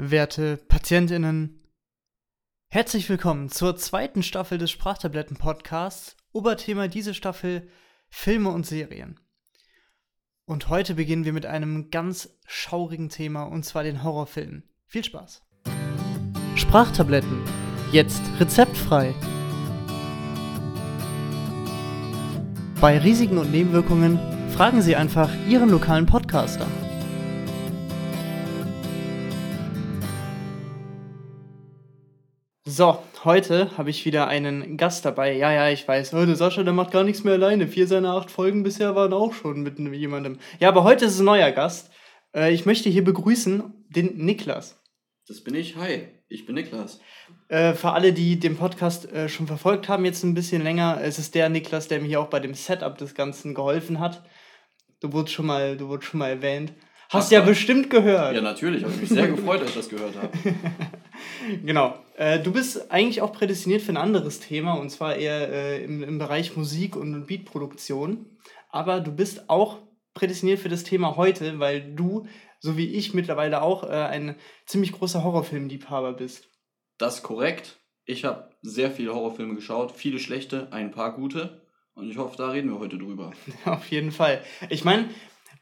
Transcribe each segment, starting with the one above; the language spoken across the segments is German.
werte Patientinnen, herzlich willkommen zur zweiten Staffel des Sprachtabletten-Podcasts. Oberthema diese Staffel Filme und Serien. Und heute beginnen wir mit einem ganz schaurigen Thema, und zwar den Horrorfilmen. Viel Spaß! Sprachtabletten, jetzt rezeptfrei. Bei Risiken und Nebenwirkungen fragen Sie einfach Ihren lokalen Podcaster. So, heute habe ich wieder einen Gast dabei. Ja, ja, ich weiß. Heute Sascha, der macht gar nichts mehr alleine. Vier seiner acht Folgen bisher waren auch schon mit jemandem. Ja, aber heute ist es ein neuer Gast. Äh, ich möchte hier begrüßen den Niklas. Das bin ich. Hi, ich bin Niklas. Äh, für alle, die den Podcast äh, schon verfolgt haben, jetzt ein bisschen länger, es ist der Niklas, der mir hier auch bei dem Setup des Ganzen geholfen hat. Du wurdest schon mal, du wurdest schon mal erwähnt. Hast ja bestimmt gehört. Ja, natürlich. Habe mich sehr gefreut, als ich das gehört habe. genau. Äh, du bist eigentlich auch prädestiniert für ein anderes Thema und zwar eher äh, im, im Bereich Musik und Beatproduktion. Aber du bist auch prädestiniert für das Thema heute, weil du, so wie ich mittlerweile auch, äh, ein ziemlich großer Horrorfilmliebhaber bist. Das ist korrekt. Ich habe sehr viele Horrorfilme geschaut, viele schlechte, ein paar gute. Und ich hoffe, da reden wir heute drüber. Auf jeden Fall. Ich meine,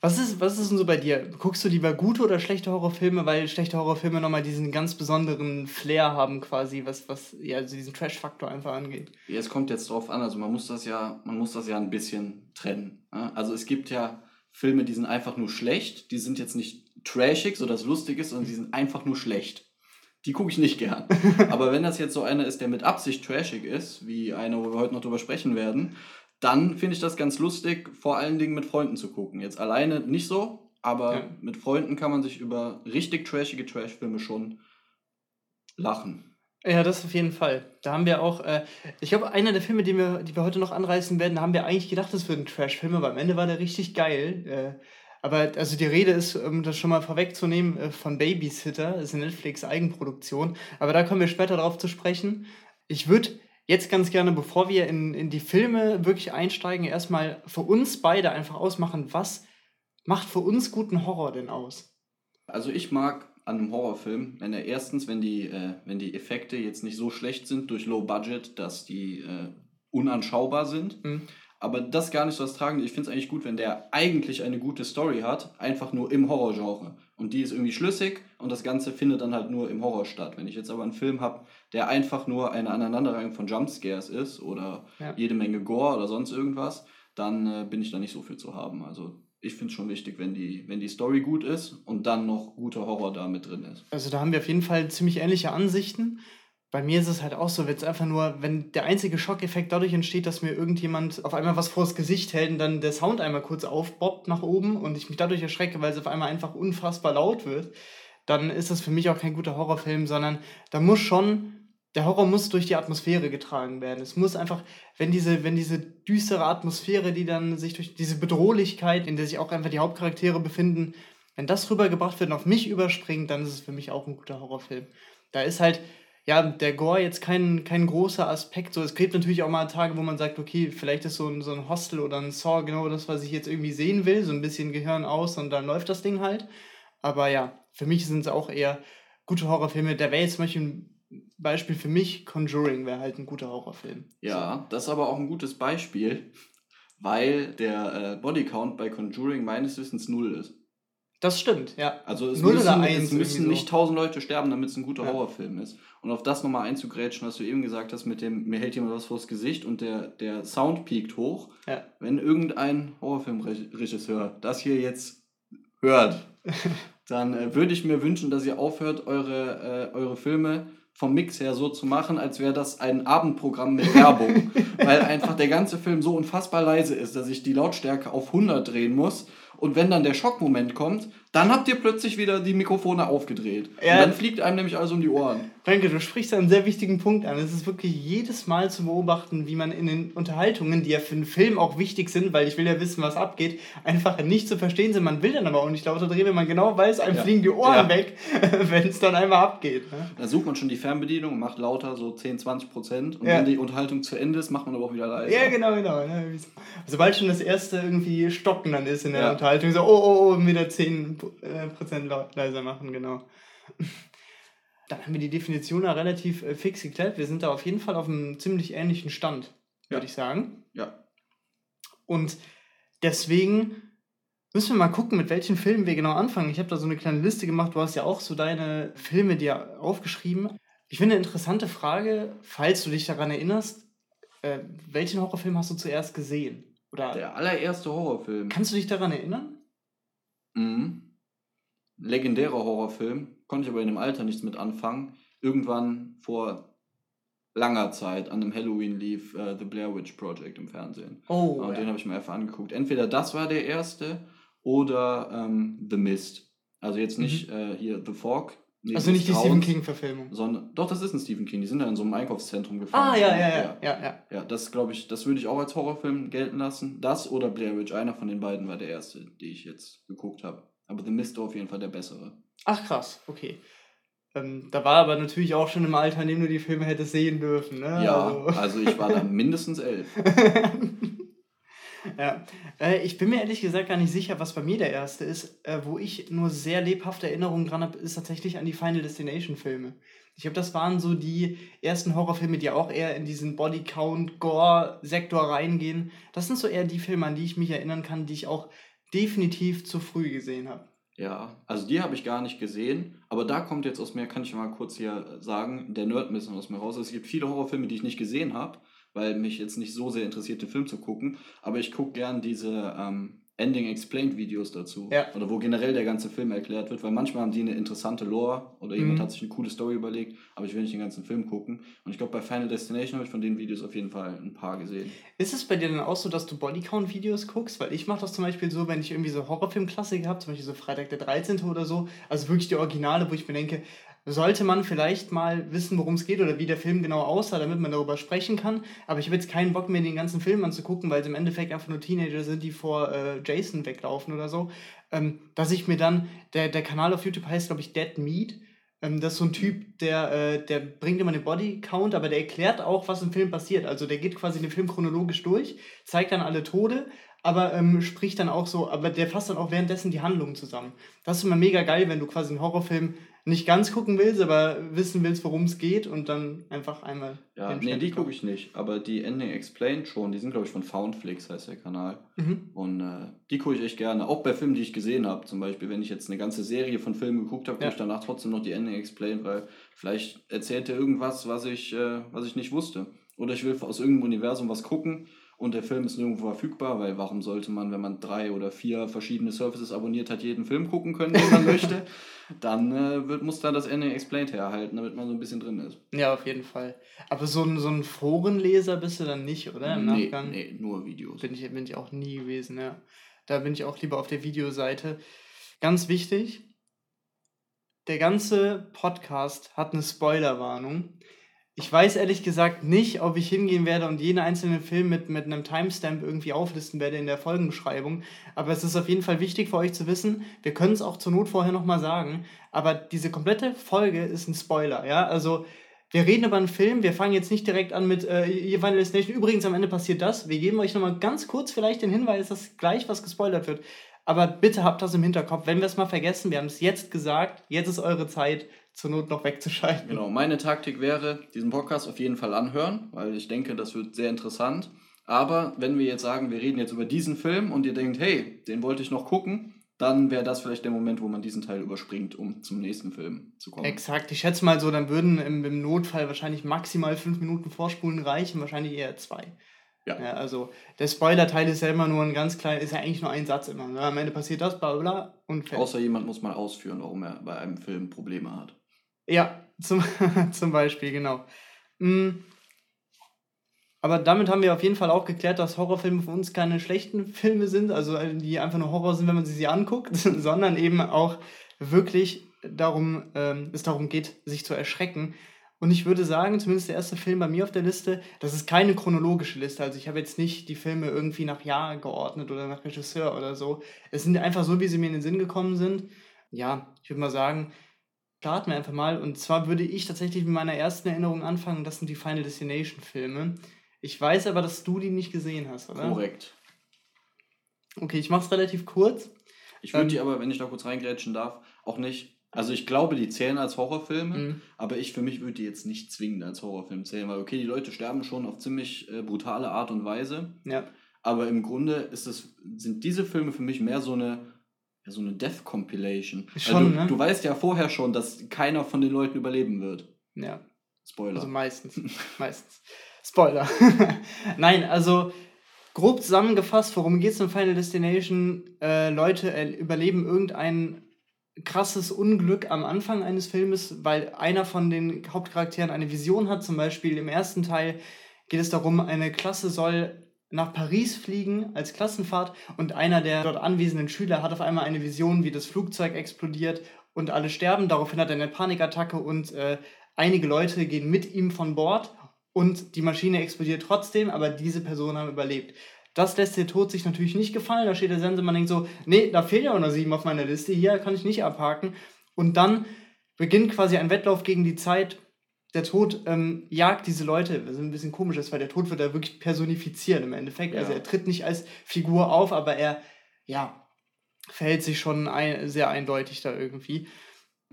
was ist, was ist denn so bei dir? Guckst du lieber gute oder schlechte Horrorfilme, weil schlechte Horrorfilme nochmal diesen ganz besonderen Flair haben, quasi, was, was ja, also diesen Trash-Faktor einfach angeht? Ja, es kommt jetzt drauf an, also man muss das ja, man muss das ja ein bisschen trennen. Ne? Also es gibt ja Filme, die sind einfach nur schlecht, die sind jetzt nicht trashig, so dass lustig ist, sondern die sind einfach nur schlecht. Die gucke ich nicht gern. Aber wenn das jetzt so einer ist, der mit Absicht trashig ist, wie einer, wo wir heute noch drüber sprechen werden, dann finde ich das ganz lustig, vor allen Dingen mit Freunden zu gucken. Jetzt alleine nicht so, aber ja. mit Freunden kann man sich über richtig trashige Trashfilme schon lachen. Ja, das auf jeden Fall. Da haben wir auch, äh, ich glaube, einer der Filme, die wir, die wir heute noch anreißen werden, da haben wir eigentlich gedacht, das wird ein Trash-Film, aber am Ende war der richtig geil. Äh, aber also die Rede ist, um das schon mal vorwegzunehmen, äh, von Babysitter, das ist eine Netflix-Eigenproduktion. Aber da kommen wir später drauf zu sprechen. Ich würde jetzt ganz gerne, bevor wir in, in die Filme wirklich einsteigen, erstmal für uns beide einfach ausmachen, was macht für uns guten Horror denn aus? Also ich mag an einem Horrorfilm, wenn er erstens, wenn die, äh, wenn die Effekte jetzt nicht so schlecht sind durch Low Budget, dass die äh, unanschaubar sind. Mhm. Aber das gar nicht so das Tragende. Ich finde es eigentlich gut, wenn der eigentlich eine gute Story hat, einfach nur im Horrorgenre. Und die ist irgendwie schlüssig und das Ganze findet dann halt nur im Horror statt. Wenn ich jetzt aber einen Film habe, der einfach nur eine Aneinanderreihung von Jumpscares ist oder ja. jede Menge Gore oder sonst irgendwas, dann äh, bin ich da nicht so viel zu haben. Also ich finde es schon wichtig, wenn die, wenn die Story gut ist und dann noch guter Horror da mit drin ist. Also da haben wir auf jeden Fall ziemlich ähnliche Ansichten bei mir ist es halt auch so, wenn es einfach nur, wenn der einzige Schockeffekt dadurch entsteht, dass mir irgendjemand auf einmal was vors Gesicht hält und dann der Sound einmal kurz aufboppt nach oben und ich mich dadurch erschrecke, weil es auf einmal einfach unfassbar laut wird, dann ist das für mich auch kein guter Horrorfilm, sondern da muss schon, der Horror muss durch die Atmosphäre getragen werden. Es muss einfach, wenn diese, wenn diese düstere Atmosphäre, die dann sich durch diese Bedrohlichkeit, in der sich auch einfach die Hauptcharaktere befinden, wenn das rübergebracht wird und auf mich überspringt, dann ist es für mich auch ein guter Horrorfilm. Da ist halt, ja, der Gore jetzt kein, kein großer Aspekt. So, es gibt natürlich auch mal Tage, wo man sagt, okay, vielleicht ist so ein, so ein Hostel oder ein Saw genau das, was ich jetzt irgendwie sehen will. So ein bisschen Gehirn aus und dann läuft das Ding halt. Aber ja, für mich sind es auch eher gute Horrorfilme. Der wäre jetzt zum Beispiel Beispiel für mich, Conjuring wäre halt ein guter Horrorfilm. Ja, so. das ist aber auch ein gutes Beispiel, weil der äh, Bodycount bei Conjuring meines Wissens null ist. Das stimmt, ja. Also es Null müssen, oder eins es müssen nicht tausend Leute sterben, damit es ein guter ja. Horrorfilm ist. Und auf das nochmal einzugrätschen, was du eben gesagt hast, mit dem, mir hält jemand was vors Gesicht und der, der Sound piekt hoch. Ja. Wenn irgendein Horrorfilmregisseur das hier jetzt hört, dann äh, würde ich mir wünschen, dass ihr aufhört, eure, äh, eure Filme vom Mix her so zu machen, als wäre das ein Abendprogramm mit Werbung. Weil einfach der ganze Film so unfassbar leise ist, dass ich die Lautstärke auf 100 drehen muss und wenn dann der Schockmoment kommt, dann habt ihr plötzlich wieder die Mikrofone aufgedreht. Ja. Und dann fliegt einem nämlich alles um die Ohren. Danke, du sprichst einen sehr wichtigen Punkt an. Es ist wirklich jedes Mal zu beobachten, wie man in den Unterhaltungen, die ja für einen Film auch wichtig sind, weil ich will ja wissen, was abgeht, einfach nicht zu verstehen sind. Man will dann aber auch nicht lauter drehen, wenn man genau weiß, einem ja. fliegen die Ohren ja. weg, wenn es dann einmal abgeht. Ne? Da sucht man schon die Fernbedienung und macht lauter so 10, 20 Prozent. Und wenn die Unterhaltung zu Ende ist, macht man aber auch wieder leiser. Ja, genau, genau. Ne? Sobald schon das erste irgendwie Stocken dann ist in der Unterhaltung, so, oh, oh, oh, wieder 10 äh, Prozent leiser machen, genau. Dann haben wir die Definition da relativ äh, fix geklärt. Wir sind da auf jeden Fall auf einem ziemlich ähnlichen Stand, würde ja. ich sagen. Ja. Und deswegen müssen wir mal gucken, mit welchen Filmen wir genau anfangen. Ich habe da so eine kleine Liste gemacht. Du hast ja auch so deine Filme dir aufgeschrieben. Ich finde eine interessante Frage, falls du dich daran erinnerst, äh, welchen Horrorfilm hast du zuerst gesehen? Oder Der allererste Horrorfilm. Kannst du dich daran erinnern? Mhm. Legendärer Horrorfilm. Konnte ich aber in dem Alter nichts mit anfangen. Irgendwann vor langer Zeit an einem Halloween lief uh, The Blair Witch Project im Fernsehen. Oh. Und ja. den habe ich mir einfach angeguckt. Entweder das war der erste oder ähm, The Mist. Also jetzt nicht mhm. äh, hier The Fog, also nicht die Stephen King-Verfilmung. Sondern, doch, das ist ein Stephen King. Die sind da in so einem Einkaufszentrum gefahren. Ah, ja, ja, ja. Ja, ja. ja das glaube ich, das würde ich auch als Horrorfilm gelten lassen. Das oder Blair Witch, einer von den beiden war der erste, die ich jetzt geguckt habe. Aber The Mist war auf jeden Fall der bessere. Ach krass, okay. Ähm, da war aber natürlich auch schon im Alter, in dem du die Filme hättest sehen dürfen, ne? Ja, also, also ich war da mindestens elf. Ja, äh, ich bin mir ehrlich gesagt gar nicht sicher, was bei mir der erste ist. Äh, wo ich nur sehr lebhafte Erinnerungen dran habe, ist tatsächlich an die Final Destination Filme. Ich glaube, das waren so die ersten Horrorfilme, die auch eher in diesen Bodycount-Gore-Sektor reingehen. Das sind so eher die Filme, an die ich mich erinnern kann, die ich auch definitiv zu früh gesehen habe. Ja, also die habe ich gar nicht gesehen, aber da kommt jetzt aus mir, kann ich mal kurz hier sagen, der Nerdmissen aus mir raus. Es gibt viele Horrorfilme, die ich nicht gesehen habe weil mich jetzt nicht so sehr interessiert, den Film zu gucken. Aber ich gucke gern diese ähm, Ending Explained Videos dazu. Ja. Oder wo generell der ganze Film erklärt wird, weil manchmal haben die eine interessante Lore oder jemand mhm. hat sich eine coole Story überlegt, aber ich will nicht den ganzen Film gucken. Und ich glaube, bei Final Destination habe ich von den Videos auf jeden Fall ein paar gesehen. Ist es bei dir dann auch so, dass du Bodycount-Videos guckst? Weil ich mache das zum Beispiel so, wenn ich irgendwie so Horrorfilm-Klassiker habe, zum Beispiel so Freitag der 13. oder so, also wirklich die Originale, wo ich mir denke, sollte man vielleicht mal wissen, worum es geht oder wie der Film genau aussah, damit man darüber sprechen kann. Aber ich habe jetzt keinen Bock mehr, den ganzen Film anzugucken, weil es im Endeffekt einfach nur Teenager sind, die vor äh, Jason weglaufen oder so. Ähm, dass ich mir dann, der, der Kanal auf YouTube heißt, glaube ich, Dead Meat. Ähm, das ist so ein Typ, der, äh, der bringt immer den Body-Count, aber der erklärt auch, was im Film passiert. Also der geht quasi den Film chronologisch durch, zeigt dann alle Tode, aber ähm, spricht dann auch so, aber der fasst dann auch währenddessen die Handlungen zusammen. Das ist immer mega geil, wenn du quasi einen Horrorfilm nicht ganz gucken willst, aber wissen willst, worum es geht und dann einfach einmal. Ja, nee, die gucke ich nicht, aber die Ending Explained schon, die sind, glaube ich, von Foundflix, heißt der Kanal. Mhm. Und äh, die gucke ich echt gerne. Auch bei Filmen, die ich gesehen habe. Zum Beispiel, wenn ich jetzt eine ganze Serie von Filmen geguckt habe, gucke ja. ich danach trotzdem noch die Ending Explained, weil vielleicht erzählt er irgendwas, was ich, äh, was ich nicht wusste. Oder ich will aus irgendeinem Universum was gucken und der Film ist nirgendwo verfügbar, weil warum sollte man, wenn man drei oder vier verschiedene Services abonniert hat, jeden Film gucken können, den man möchte? Dann äh, wird, muss da das Ende Explained herhalten, damit man so ein bisschen drin ist. Ja, auf jeden Fall. Aber so ein, so ein Forenleser bist du dann nicht, oder? Im nee, Nachgang? Nee, nur Videos. Bin ich, bin ich auch nie gewesen, ja. Da bin ich auch lieber auf der Videoseite. Ganz wichtig, der ganze Podcast hat eine Spoilerwarnung. Ich weiß ehrlich gesagt nicht, ob ich hingehen werde und jeden einzelnen Film mit, mit einem Timestamp irgendwie auflisten werde in der Folgenbeschreibung. Aber es ist auf jeden Fall wichtig für euch zu wissen. Wir können es auch zur Not vorher nochmal sagen. Aber diese komplette Folge ist ein Spoiler, ja? Also, wir reden über einen Film. Wir fangen jetzt nicht direkt an mit äh, Final Destination. Übrigens, am Ende passiert das. Wir geben euch nochmal ganz kurz vielleicht den Hinweis, dass gleich was gespoilert wird. Aber bitte habt das im Hinterkopf. Wenn wir es mal vergessen, wir haben es jetzt gesagt. Jetzt ist eure Zeit zur Not noch wegzuschalten. Genau, meine Taktik wäre, diesen Podcast auf jeden Fall anhören, weil ich denke, das wird sehr interessant. Aber wenn wir jetzt sagen, wir reden jetzt über diesen Film und ihr denkt, hey, den wollte ich noch gucken, dann wäre das vielleicht der Moment, wo man diesen Teil überspringt, um zum nächsten Film zu kommen. Exakt. Ich schätze mal so, dann würden im, im Notfall wahrscheinlich maximal fünf Minuten vorspulen reichen, wahrscheinlich eher zwei. Ja. ja. also der Spoiler-Teil ist ja immer nur ein ganz kleiner, ist ja eigentlich nur ein Satz immer. Ne? Am Ende passiert das, bla bla und fertig. Außer jemand muss mal ausführen, warum er bei einem Film Probleme hat. Ja, zum, zum Beispiel, genau. Mhm. Aber damit haben wir auf jeden Fall auch geklärt, dass Horrorfilme für uns keine schlechten Filme sind, also die einfach nur Horror sind, wenn man sie sich anguckt, sondern eben auch wirklich darum, ähm, es darum geht, sich zu erschrecken. Und ich würde sagen, zumindest der erste Film bei mir auf der Liste, das ist keine chronologische Liste. Also ich habe jetzt nicht die Filme irgendwie nach Jahr geordnet oder nach Regisseur oder so. Es sind einfach so, wie sie mir in den Sinn gekommen sind. Ja, ich würde mal sagen, starten wir einfach mal. Und zwar würde ich tatsächlich mit meiner ersten Erinnerung anfangen. Das sind die Final Destination Filme. Ich weiß aber, dass du die nicht gesehen hast, oder? Korrekt. Okay, ich mache es relativ kurz. Ich würde ähm, die aber, wenn ich da kurz reingrätschen darf, auch nicht Also ich glaube, die zählen als Horrorfilme, mhm. aber ich für mich würde die jetzt nicht zwingend als Horrorfilm zählen, weil okay, die Leute sterben schon auf ziemlich äh, brutale Art und Weise. Ja. Aber im Grunde ist es, sind diese Filme für mich mehr so eine, ja, so eine Death Compilation. Schon, du, ne? du weißt ja vorher schon, dass keiner von den Leuten überleben wird. Ja. Spoiler. Also meistens. meistens. Spoiler. Nein, also grob zusammengefasst, worum geht es in Final Destination? Äh, Leute äh, überleben irgendein krasses Unglück am Anfang eines Filmes, weil einer von den Hauptcharakteren eine Vision hat. Zum Beispiel im ersten Teil geht es darum, eine Klasse soll nach Paris fliegen als Klassenfahrt und einer der dort anwesenden Schüler hat auf einmal eine Vision, wie das Flugzeug explodiert und alle sterben. Daraufhin hat er eine Panikattacke und äh, einige Leute gehen mit ihm von Bord und die Maschine explodiert trotzdem, aber diese Personen haben überlebt. Das lässt der Tod sich natürlich nicht gefallen. Da steht der Sense, man denkt so, nee, da fehlen ja auch noch sieben auf meiner Liste, hier kann ich nicht abhaken. Und dann beginnt quasi ein Wettlauf gegen die Zeit. Der Tod ähm, jagt diese Leute, was ein bisschen komisch ist, weil der Tod wird da wirklich personifiziert im Endeffekt. Also ja. Also er tritt nicht als Figur auf, aber er, ja, verhält sich schon ein, sehr eindeutig da irgendwie.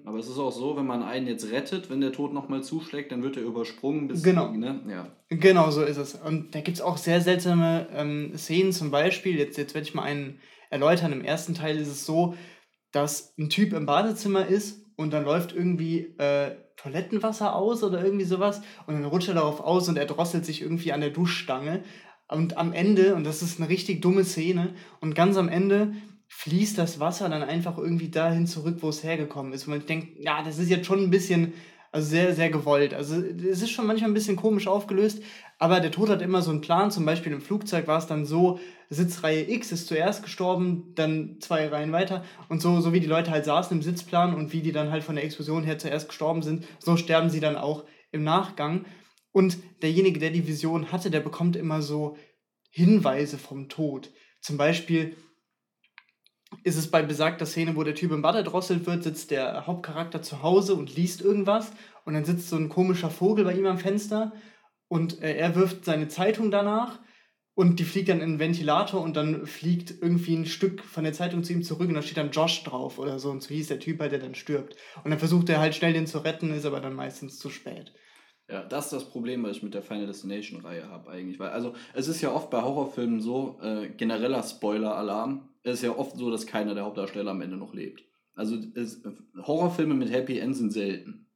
Aber es ist auch so, wenn man einen jetzt rettet, wenn der Tod nochmal zuschlägt, dann wird er übersprungen bis. Genau. Ne? Ja. Genau so ist es. Und da gibt es auch sehr seltsame ähm, Szenen, zum Beispiel, jetzt, jetzt werde ich mal einen erläutern. Im ersten Teil ist es so, dass ein Typ im Badezimmer ist und dann läuft irgendwie äh, Toilettenwasser aus oder irgendwie sowas und dann rutscht er darauf aus und er drosselt sich irgendwie an der Duschstange. Und am Ende, und das ist eine richtig dumme Szene, und ganz am Ende fließt das Wasser dann einfach irgendwie dahin zurück, wo es hergekommen ist. Und man denkt, ja, das ist jetzt schon ein bisschen, also sehr, sehr gewollt. Also es ist schon manchmal ein bisschen komisch aufgelöst, aber der Tod hat immer so einen Plan. Zum Beispiel im Flugzeug war es dann so, Sitzreihe X ist zuerst gestorben, dann zwei Reihen weiter. Und so, so wie die Leute halt saßen im Sitzplan und wie die dann halt von der Explosion her zuerst gestorben sind, so sterben sie dann auch im Nachgang. Und derjenige, der die Vision hatte, der bekommt immer so Hinweise vom Tod. Zum Beispiel, ist es bei besagter Szene, wo der Typ im Bad erdrosselt wird, sitzt der Hauptcharakter zu Hause und liest irgendwas und dann sitzt so ein komischer Vogel bei ihm am Fenster und äh, er wirft seine Zeitung danach und die fliegt dann in den Ventilator und dann fliegt irgendwie ein Stück von der Zeitung zu ihm zurück und da steht dann Josh drauf oder so und so hieß der Typ halt, der dann stirbt. Und dann versucht er halt schnell den zu retten, ist aber dann meistens zu spät. Ja, das ist das Problem, was ich mit der Final Destination-Reihe habe eigentlich. Weil, also, es ist ja oft bei Horrorfilmen so, äh, genereller Spoiler-Alarm, es ist ja oft so, dass keiner der Hauptdarsteller am Ende noch lebt. Also es, Horrorfilme mit Happy End sind selten.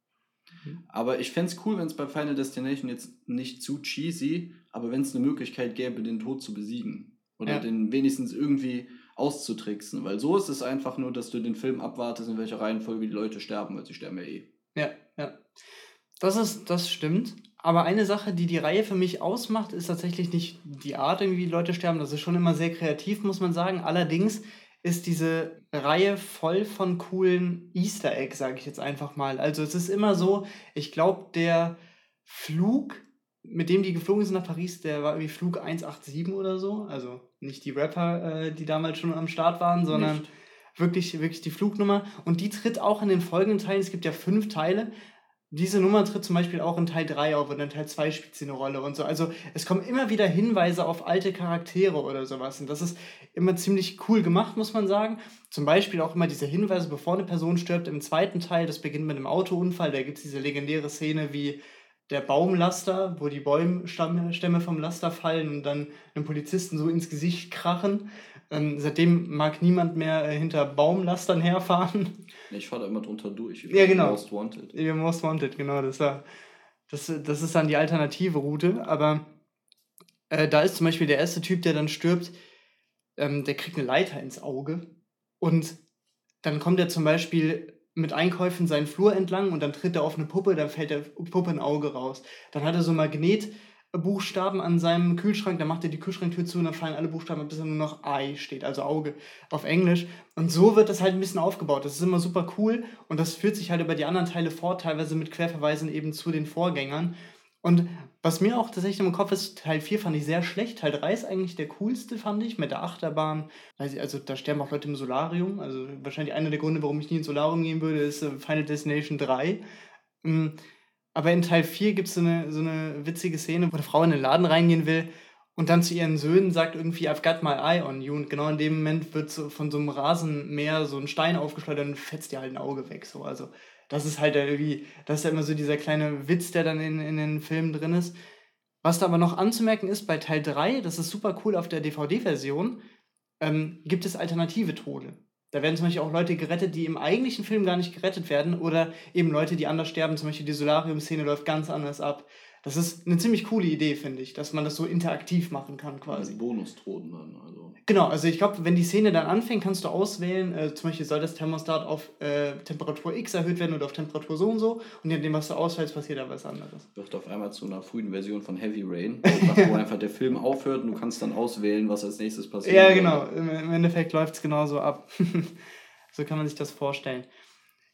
Mhm. Aber ich fände es cool, wenn es bei Final Destination jetzt nicht zu cheesy, aber wenn es eine Möglichkeit gäbe, den Tod zu besiegen. Oder ja. den wenigstens irgendwie auszutricksen. Weil so ist es einfach nur, dass du den Film abwartest, in welcher Reihenfolge die Leute sterben, weil sie sterben ja eh. Ja, ja. Das ist, das stimmt. Aber eine Sache, die die Reihe für mich ausmacht, ist tatsächlich nicht die Art, irgendwie die Leute sterben. Das ist schon immer sehr kreativ, muss man sagen. Allerdings ist diese Reihe voll von coolen Easter Eggs, sage ich jetzt einfach mal. Also es ist immer so, ich glaube, der Flug, mit dem die geflogen sind nach Paris, der war irgendwie Flug 187 oder so. Also nicht die Rapper, äh, die damals schon am Start waren, sondern wirklich, wirklich die Flugnummer. Und die tritt auch in den folgenden Teilen, es gibt ja fünf Teile, diese Nummer tritt zum Beispiel auch in Teil 3 auf und in Teil 2 spielt sie eine Rolle und so. Also es kommen immer wieder Hinweise auf alte Charaktere oder sowas. Und das ist immer ziemlich cool gemacht, muss man sagen. Zum Beispiel auch immer diese Hinweise, bevor eine Person stirbt. Im zweiten Teil, das beginnt mit einem Autounfall, da gibt es diese legendäre Szene, wie der Baumlaster, wo die Bäumstämme vom Laster fallen und dann einem Polizisten so ins Gesicht krachen. Ähm, seitdem mag niemand mehr äh, hinter Baumlastern herfahren. Ich fahre da immer drunter durch. Ja, genau. Most Wanted. Ja, Most Wanted, genau. Das, war, das, das ist dann die alternative Route. Aber äh, da ist zum Beispiel der erste Typ, der dann stirbt, ähm, der kriegt eine Leiter ins Auge. Und dann kommt er zum Beispiel mit Einkäufen seinen Flur entlang und dann tritt er auf eine Puppe, dann fällt der Puppe ein Auge raus. Dann hat er so Magnet Buchstaben an seinem Kühlschrank, dann macht er die Kühlschranktür zu und dann fallen alle Buchstaben, bis dann nur noch Eye steht, also Auge auf Englisch. Und so wird das halt ein bisschen aufgebaut. Das ist immer super cool und das führt sich halt über die anderen Teile fort, teilweise mit Querverweisen eben zu den Vorgängern. Und was mir auch tatsächlich im Kopf ist, Teil 4 fand ich sehr schlecht. Teil 3 ist eigentlich der coolste, fand ich, mit der Achterbahn. Also da sterben auch Leute im Solarium. Also wahrscheinlich einer der Gründe, warum ich nie ins Solarium gehen würde, ist äh, Final Destination 3. Aber in Teil 4 gibt es so eine, so eine witzige Szene, wo eine Frau in den Laden reingehen will und dann zu ihren Söhnen sagt irgendwie, I've got my eye on you. Und genau in dem Moment wird so von so einem Rasenmäher so ein Stein aufgeschleudert und fetzt dir halt ein Auge weg. So. Also, das ist halt irgendwie, das ist ja immer so dieser kleine Witz, der dann in, in den Filmen drin ist. Was da aber noch anzumerken ist, bei Teil 3, das ist super cool auf der DVD-Version, ähm, gibt es alternative Tode. Da werden zum Beispiel auch Leute gerettet, die im eigentlichen Film gar nicht gerettet werden oder eben Leute, die anders sterben. Zum Beispiel die Solarium-Szene läuft ganz anders ab. Das ist eine ziemlich coole Idee, finde ich, dass man das so interaktiv machen kann quasi. Bonustoten dann, also. Genau, also ich glaube, wenn die Szene dann anfängt, kannst du auswählen, äh, zum Beispiel soll das Thermostat auf äh, Temperatur X erhöht werden oder auf Temperatur so und so und je nachdem, was du auswählst, passiert da was anderes. Wird auf einmal zu einer frühen Version von Heavy Rain, wo einfach der Film aufhört und du kannst dann auswählen, was als nächstes passiert. Ja, genau, im Endeffekt läuft es genauso ab. so kann man sich das vorstellen.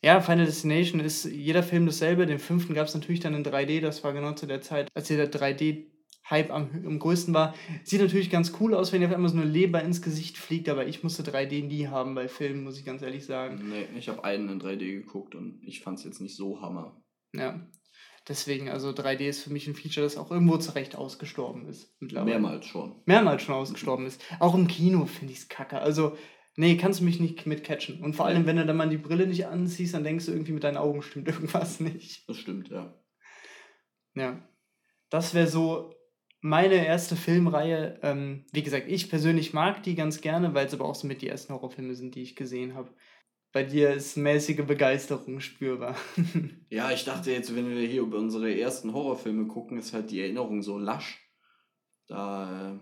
Ja, Final Destination ist jeder Film dasselbe. Den fünften gab es natürlich dann in 3D. Das war genau zu der Zeit, als der 3D-Hype am, am größten war. Sieht natürlich ganz cool aus, wenn dir auf einmal so eine Leber ins Gesicht fliegt, aber ich musste 3D nie haben bei Filmen, muss ich ganz ehrlich sagen. Nee, ich habe einen in 3D geguckt und ich fand es jetzt nicht so hammer. Ja. Deswegen, also 3D ist für mich ein Feature, das auch irgendwo zu Recht ausgestorben ist. Mehrmals schon. Mehrmals schon ausgestorben ist. Auch im Kino finde ich es kacke. Also Nee, kannst du mich nicht mitcatchen. Und vor allem, wenn du dann mal die Brille nicht anziehst, dann denkst du irgendwie mit deinen Augen stimmt irgendwas nicht. Das stimmt, ja. Ja. Das wäre so meine erste Filmreihe. Ähm, wie gesagt, ich persönlich mag die ganz gerne, weil es aber auch so mit die ersten Horrorfilme sind, die ich gesehen habe. Bei dir ist mäßige Begeisterung spürbar. ja, ich dachte jetzt, wenn wir hier über unsere ersten Horrorfilme gucken, ist halt die Erinnerung so lasch. Da äh,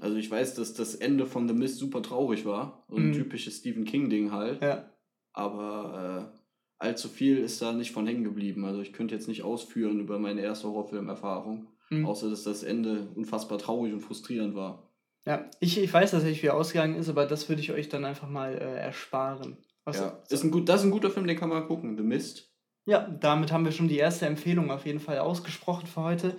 also ich weiß, dass das Ende von The Mist super traurig war. So ein mhm. typisches Stephen King-Ding halt. Ja. Aber äh, allzu viel ist da nicht von hängen geblieben. Also ich könnte jetzt nicht ausführen über meine erste Horrorfilmerfahrung. Mhm. Außer dass das Ende unfassbar traurig und frustrierend war. Ja, ich, ich weiß tatsächlich, wie er ausgegangen ist, aber das würde ich euch dann einfach mal äh, ersparen. Was ja, ist ein gut, das ist ein guter Film, den kann man gucken. The Mist. Ja, damit haben wir schon die erste Empfehlung auf jeden Fall ausgesprochen für heute.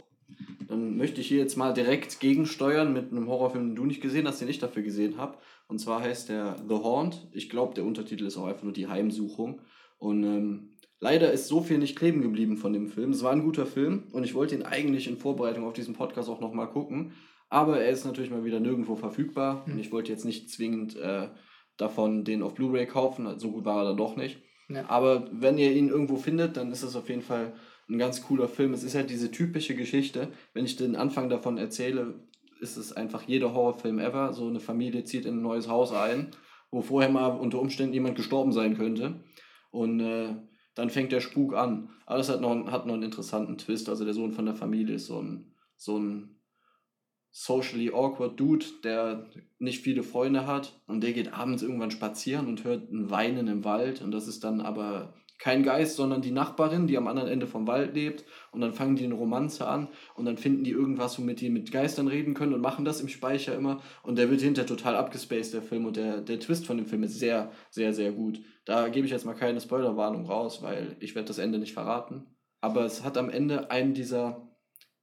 Dann möchte ich hier jetzt mal direkt gegensteuern mit einem Horrorfilm, den du nicht gesehen hast, den ich dafür gesehen habe. Und zwar heißt der The Haunt. Ich glaube, der Untertitel ist auch einfach nur die Heimsuchung. Und ähm, leider ist so viel nicht kleben geblieben von dem Film. Es war ein guter Film und ich wollte ihn eigentlich in Vorbereitung auf diesen Podcast auch nochmal gucken. Aber er ist natürlich mal wieder nirgendwo verfügbar. Mhm. Und ich wollte jetzt nicht zwingend äh, davon den auf Blu-ray kaufen. So gut war er dann doch nicht. Ja. Aber wenn ihr ihn irgendwo findet, dann ist es auf jeden Fall ein ganz cooler Film. Es ist halt diese typische Geschichte. Wenn ich den Anfang davon erzähle, ist es einfach jeder Horrorfilm ever. So eine Familie zieht in ein neues Haus ein, wo vorher mal unter Umständen jemand gestorben sein könnte. Und äh, dann fängt der Spuk an. Aber es hat noch, hat noch einen interessanten Twist. Also der Sohn von der Familie ist so ein, so ein socially awkward Dude, der nicht viele Freunde hat. Und der geht abends irgendwann spazieren und hört ein Weinen im Wald. Und das ist dann aber kein Geist, sondern die Nachbarin, die am anderen Ende vom Wald lebt. Und dann fangen die eine Romanze an und dann finden die irgendwas, womit die mit Geistern reden können und machen das im Speicher immer. Und der wird hinterher total abgespaced, der Film. Und der, der Twist von dem Film ist sehr, sehr, sehr gut. Da gebe ich jetzt mal keine Spoilerwarnung raus, weil ich werde das Ende nicht verraten. Aber es hat am Ende einen dieser,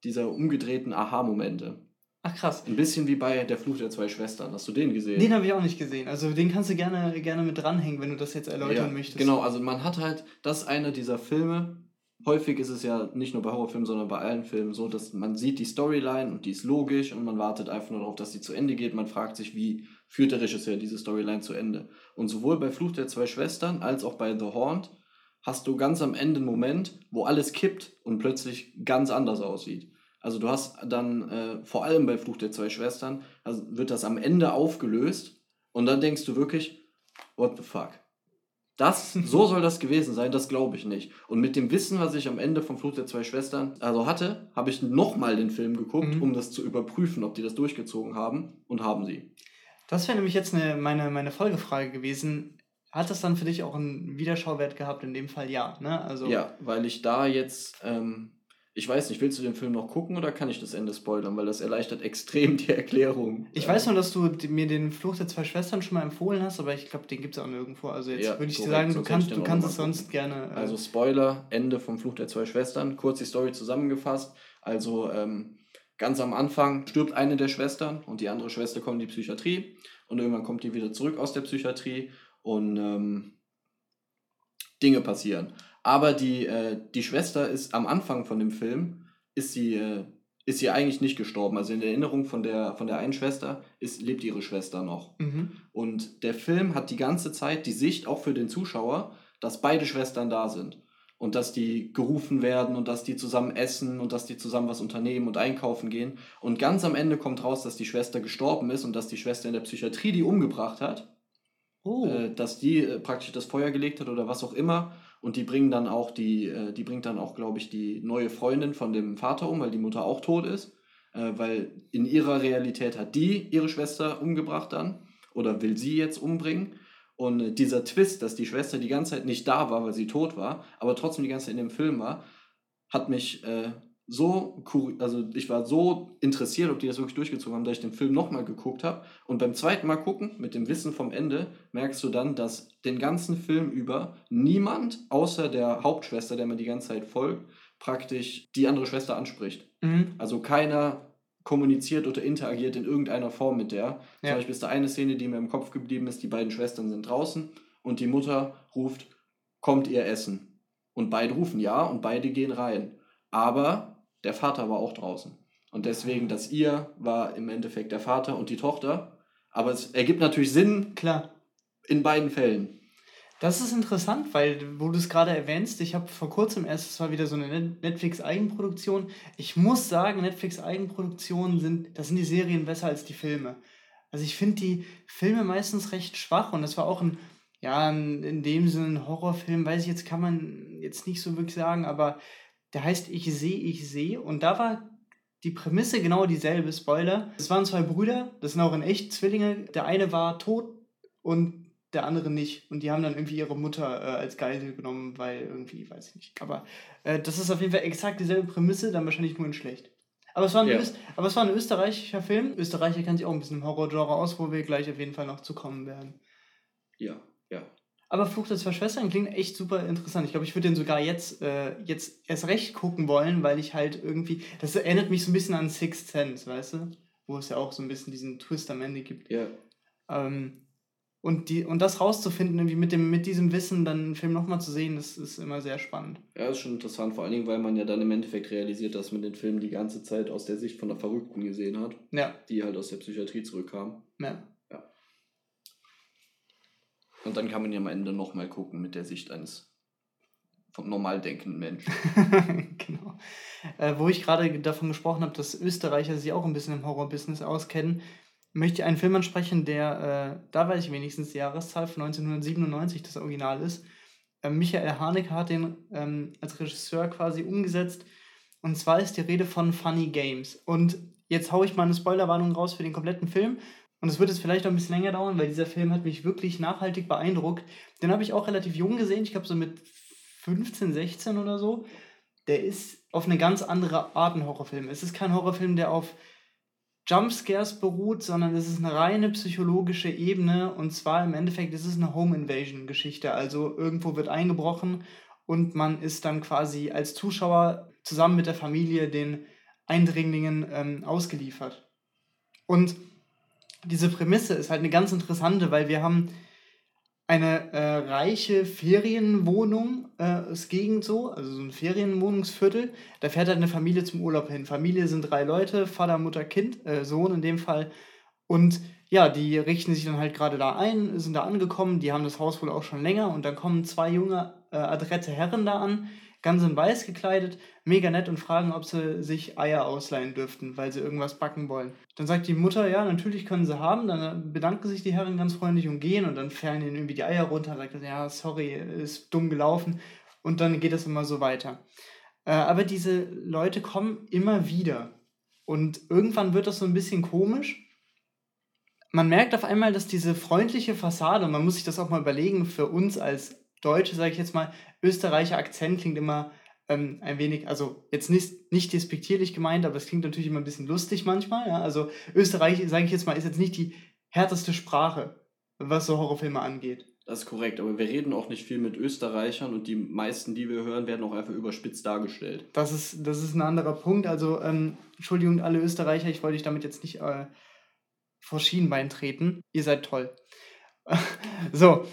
dieser umgedrehten Aha-Momente. Ach krass. Ein bisschen wie bei Der Fluch der zwei Schwestern. Hast du den gesehen? Den habe ich auch nicht gesehen. Also den kannst du gerne, gerne mit dranhängen, wenn du das jetzt erläutern ja, möchtest. Genau, also man hat halt, das ist einer dieser Filme. Häufig ist es ja nicht nur bei Horrorfilmen, sondern bei allen Filmen so, dass man sieht die Storyline und die ist logisch und man wartet einfach nur darauf, dass sie zu Ende geht. Man fragt sich, wie führt der Regisseur diese Storyline zu Ende. Und sowohl bei Fluch der zwei Schwestern als auch bei The Haunt hast du ganz am Ende einen Moment, wo alles kippt und plötzlich ganz anders aussieht. Also du hast dann äh, vor allem bei Fluch der zwei Schwestern, also wird das am Ende aufgelöst und dann denkst du wirklich, what the fuck? Das, so soll das gewesen sein, das glaube ich nicht. Und mit dem Wissen, was ich am Ende von Fluch der zwei Schwestern also hatte, habe ich nochmal den Film geguckt, mhm. um das zu überprüfen, ob die das durchgezogen haben und haben sie. Das wäre nämlich jetzt eine, meine, meine Folgefrage gewesen. Hat das dann für dich auch einen Wiederschauwert gehabt? In dem Fall ja, ne? Also ja, weil ich da jetzt ähm, ich weiß nicht, willst du den Film noch gucken oder kann ich das Ende spoilern? Weil das erleichtert extrem die Erklärung. Ich weiß nur, dass du mir den Fluch der zwei Schwestern schon mal empfohlen hast, aber ich glaube, den gibt es auch nirgendwo. Also jetzt ja, würde ich dir sagen, du kannst, du kannst es sonst gerne. Äh also Spoiler, Ende vom Fluch der zwei Schwestern. Kurz die Story zusammengefasst. Also ähm, ganz am Anfang stirbt eine der Schwestern und die andere Schwester kommt in die Psychiatrie und irgendwann kommt die wieder zurück aus der Psychiatrie und ähm, Dinge passieren. Aber die, äh, die Schwester ist am Anfang von dem Film, ist sie, äh, ist sie eigentlich nicht gestorben. Also in der Erinnerung von der, von der einen Schwester ist, lebt ihre Schwester noch. Mhm. Und der Film hat die ganze Zeit die Sicht, auch für den Zuschauer, dass beide Schwestern da sind. Und dass die gerufen werden und dass die zusammen essen und dass die zusammen was unternehmen und einkaufen gehen. Und ganz am Ende kommt raus, dass die Schwester gestorben ist und dass die Schwester in der Psychiatrie die umgebracht hat. Oh. Äh, dass die äh, praktisch das Feuer gelegt hat oder was auch immer. Und die bringen dann auch die, äh, die bringt dann auch, glaube ich, die neue Freundin von dem Vater um, weil die Mutter auch tot ist. Äh, weil in ihrer Realität hat die ihre Schwester umgebracht dann oder will sie jetzt umbringen. Und äh, dieser Twist, dass die Schwester die ganze Zeit nicht da war, weil sie tot war, aber trotzdem die ganze Zeit in dem Film war, hat mich äh, so, also ich war so interessiert, ob die das wirklich durchgezogen haben, dass ich den Film nochmal geguckt habe. Und beim zweiten Mal gucken, mit dem Wissen vom Ende, merkst du dann, dass den ganzen Film über niemand, außer der Hauptschwester, der mir die ganze Zeit folgt, praktisch die andere Schwester anspricht. Mhm. Also keiner kommuniziert oder interagiert in irgendeiner Form mit der. Ja. Zum Beispiel ist da eine Szene, die mir im Kopf geblieben ist, die beiden Schwestern sind draußen und die Mutter ruft, kommt ihr Essen? Und beide rufen ja und beide gehen rein. Aber der Vater war auch draußen. Und deswegen, das ihr war im Endeffekt der Vater und die Tochter. Aber es ergibt natürlich Sinn. Klar. In beiden Fällen. Das ist interessant, weil, wo du es gerade erwähnst, ich habe vor kurzem erst, es war wieder so eine Netflix-Eigenproduktion. Ich muss sagen, Netflix-Eigenproduktionen sind, das sind die Serien besser als die Filme. Also ich finde die Filme meistens recht schwach und das war auch ein, ja, in dem Sinne ein Horrorfilm, weiß ich jetzt, kann man jetzt nicht so wirklich sagen, aber der heißt Ich sehe, ich sehe. Und da war die Prämisse genau dieselbe, Spoiler. Es waren zwei Brüder, das sind auch in echt Zwillinge. Der eine war tot und der andere nicht. Und die haben dann irgendwie ihre Mutter äh, als Geisel genommen, weil irgendwie, weiß ich nicht. Aber äh, das ist auf jeden Fall exakt dieselbe Prämisse, dann wahrscheinlich nur in schlecht. Aber es, war ein ja. aber es war ein österreichischer Film. Österreicher kennt sich auch ein bisschen im Horror-Genre aus, wo wir gleich auf jeden Fall noch zukommen werden. Ja, ja. Aber Fluch der zwei Schwestern klingt echt super interessant. Ich glaube, ich würde den sogar jetzt, äh, jetzt erst recht gucken wollen, weil ich halt irgendwie. Das erinnert mich so ein bisschen an Sixth Sense, weißt du? Wo es ja auch so ein bisschen diesen Twist am Ende gibt. Ja. Ähm, und, die, und das rauszufinden, irgendwie mit, dem, mit diesem Wissen dann einen Film nochmal zu sehen, das ist immer sehr spannend. Ja, ist schon interessant, vor allen Dingen, weil man ja dann im Endeffekt realisiert, dass man den Film die ganze Zeit aus der Sicht von der Verrückten gesehen hat. Ja. Die halt aus der Psychiatrie zurückkam. Ja. Und dann kann man ja am Ende nochmal gucken mit der Sicht eines vom normal denkenden Menschen. genau. Äh, wo ich gerade davon gesprochen habe, dass Österreicher sich auch ein bisschen im Horrorbusiness auskennen, möchte ich einen Film ansprechen, der, äh, da weiß ich wenigstens die Jahreszahl, von 1997 das Original ist. Äh, Michael Haneke hat den ähm, als Regisseur quasi umgesetzt. Und zwar ist die Rede von Funny Games. Und jetzt haue ich mal eine Spoilerwarnung raus für den kompletten Film. Und es wird jetzt vielleicht auch ein bisschen länger dauern, weil dieser Film hat mich wirklich nachhaltig beeindruckt. Den habe ich auch relativ jung gesehen, ich glaube so mit 15, 16 oder so. Der ist auf eine ganz andere Art ein Horrorfilm. Es ist kein Horrorfilm, der auf Jumpscares beruht, sondern es ist eine reine psychologische Ebene. Und zwar im Endeffekt ist es eine Home Invasion Geschichte. Also irgendwo wird eingebrochen und man ist dann quasi als Zuschauer zusammen mit der Familie den Eindringlingen ähm, ausgeliefert. Und diese Prämisse ist halt eine ganz interessante, weil wir haben eine äh, reiche Ferienwohnung, äh, ist Gegend so, also so ein Ferienwohnungsviertel. Da fährt halt eine Familie zum Urlaub hin. Familie sind drei Leute, Vater, Mutter, Kind, äh, Sohn in dem Fall. Und ja, die richten sich dann halt gerade da ein, sind da angekommen, die haben das Haus wohl auch schon länger und dann kommen zwei junge, äh, adrette Herren da an, ganz in weiß gekleidet, mega nett und fragen, ob sie sich Eier ausleihen dürften, weil sie irgendwas backen wollen. Dann sagt die Mutter, ja, natürlich können sie haben. Dann bedanken sich die Herren ganz freundlich und gehen und dann fallen ihnen irgendwie die Eier runter. Sagt ja, sorry, ist dumm gelaufen. Und dann geht das immer so weiter. Äh, aber diese Leute kommen immer wieder. Und irgendwann wird das so ein bisschen komisch. Man merkt auf einmal, dass diese freundliche Fassade, und man muss sich das auch mal überlegen, für uns als Deutsche, sage ich jetzt mal, Österreicher Akzent klingt immer ähm, ein wenig, also jetzt nicht, nicht despektierlich gemeint, aber es klingt natürlich immer ein bisschen lustig manchmal. Ja? Also Österreich, sage ich jetzt mal, ist jetzt nicht die härteste Sprache, was so Horrorfilme angeht. Das ist korrekt, aber wir reden auch nicht viel mit Österreichern und die meisten, die wir hören, werden auch einfach überspitzt dargestellt. Das ist, das ist ein anderer Punkt. Also, ähm, Entschuldigung, alle Österreicher, ich wollte euch damit jetzt nicht äh, vor Schienenbein treten. Ihr seid toll. so,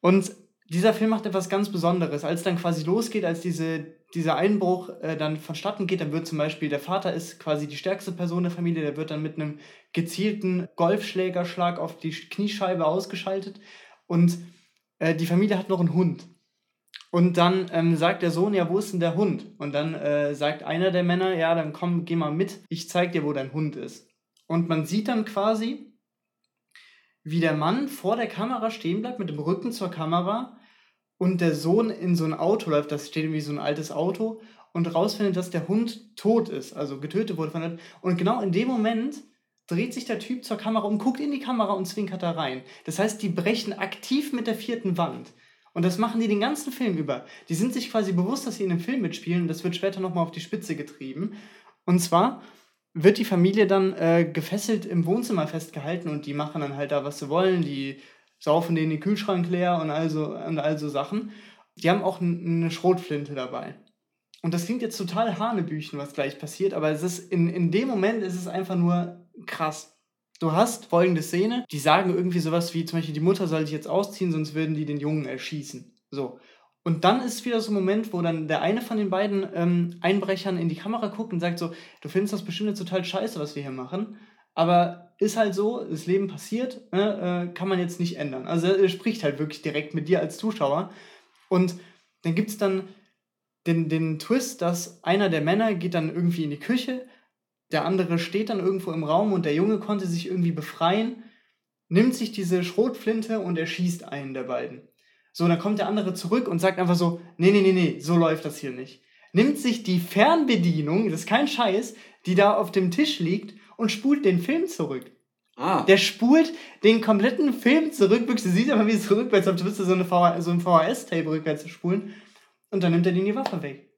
und dieser Film macht etwas ganz Besonderes. Als dann quasi losgeht, als diese, dieser Einbruch äh, dann vonstatten geht, dann wird zum Beispiel der Vater ist quasi die stärkste Person der Familie, der wird dann mit einem gezielten Golfschlägerschlag auf die Kniescheibe ausgeschaltet. Und äh, die Familie hat noch einen Hund. Und dann ähm, sagt der Sohn, ja, wo ist denn der Hund? Und dann äh, sagt einer der Männer, ja, dann komm, geh mal mit, ich zeig dir, wo dein Hund ist. Und man sieht dann quasi, wie der Mann vor der Kamera stehen bleibt, mit dem Rücken zur Kamera und der Sohn in so ein Auto läuft, das steht wie so ein altes Auto und rausfindet, dass der Hund tot ist, also getötet wurde von der Und genau in dem Moment dreht sich der Typ zur Kamera und guckt in die Kamera und zwinkert da rein. Das heißt, die brechen aktiv mit der vierten Wand. Und das machen die den ganzen Film über. Die sind sich quasi bewusst, dass sie in einem Film mitspielen und das wird später nochmal auf die Spitze getrieben. Und zwar wird die Familie dann äh, gefesselt im Wohnzimmer festgehalten und die machen dann halt da, was sie wollen. Die saufen denen den Kühlschrank leer und also und all so Sachen. Die haben auch eine Schrotflinte dabei. Und das klingt jetzt total Hanebüchen, was gleich passiert, aber es ist in, in dem Moment ist es einfach nur krass. Du hast folgende Szene, die sagen irgendwie sowas wie zum Beispiel, die Mutter soll sich jetzt ausziehen, sonst würden die den Jungen erschießen. So. Und dann ist wieder so ein Moment, wo dann der eine von den beiden ähm, Einbrechern in die Kamera guckt und sagt so, du findest das bestimmt jetzt total scheiße, was wir hier machen. Aber ist halt so, das Leben passiert, ne, äh, kann man jetzt nicht ändern. Also er spricht halt wirklich direkt mit dir als Zuschauer. Und dann gibt es dann den, den Twist, dass einer der Männer geht dann irgendwie in die Küche, der andere steht dann irgendwo im Raum und der Junge konnte sich irgendwie befreien, nimmt sich diese Schrotflinte und erschießt einen der beiden. So, dann kommt der andere zurück und sagt einfach so, nee, nee, nee, nee, so läuft das hier nicht. Nimmt sich die Fernbedienung, das ist kein Scheiß, die da auf dem Tisch liegt und spult den Film zurück. Ah. Der spult den kompletten Film zurück, du siehst einfach, wie es rückwärts, würdest du so, eine VH, so ein VHS-Tape rückwärts spulen und dann nimmt er dir die Waffe weg.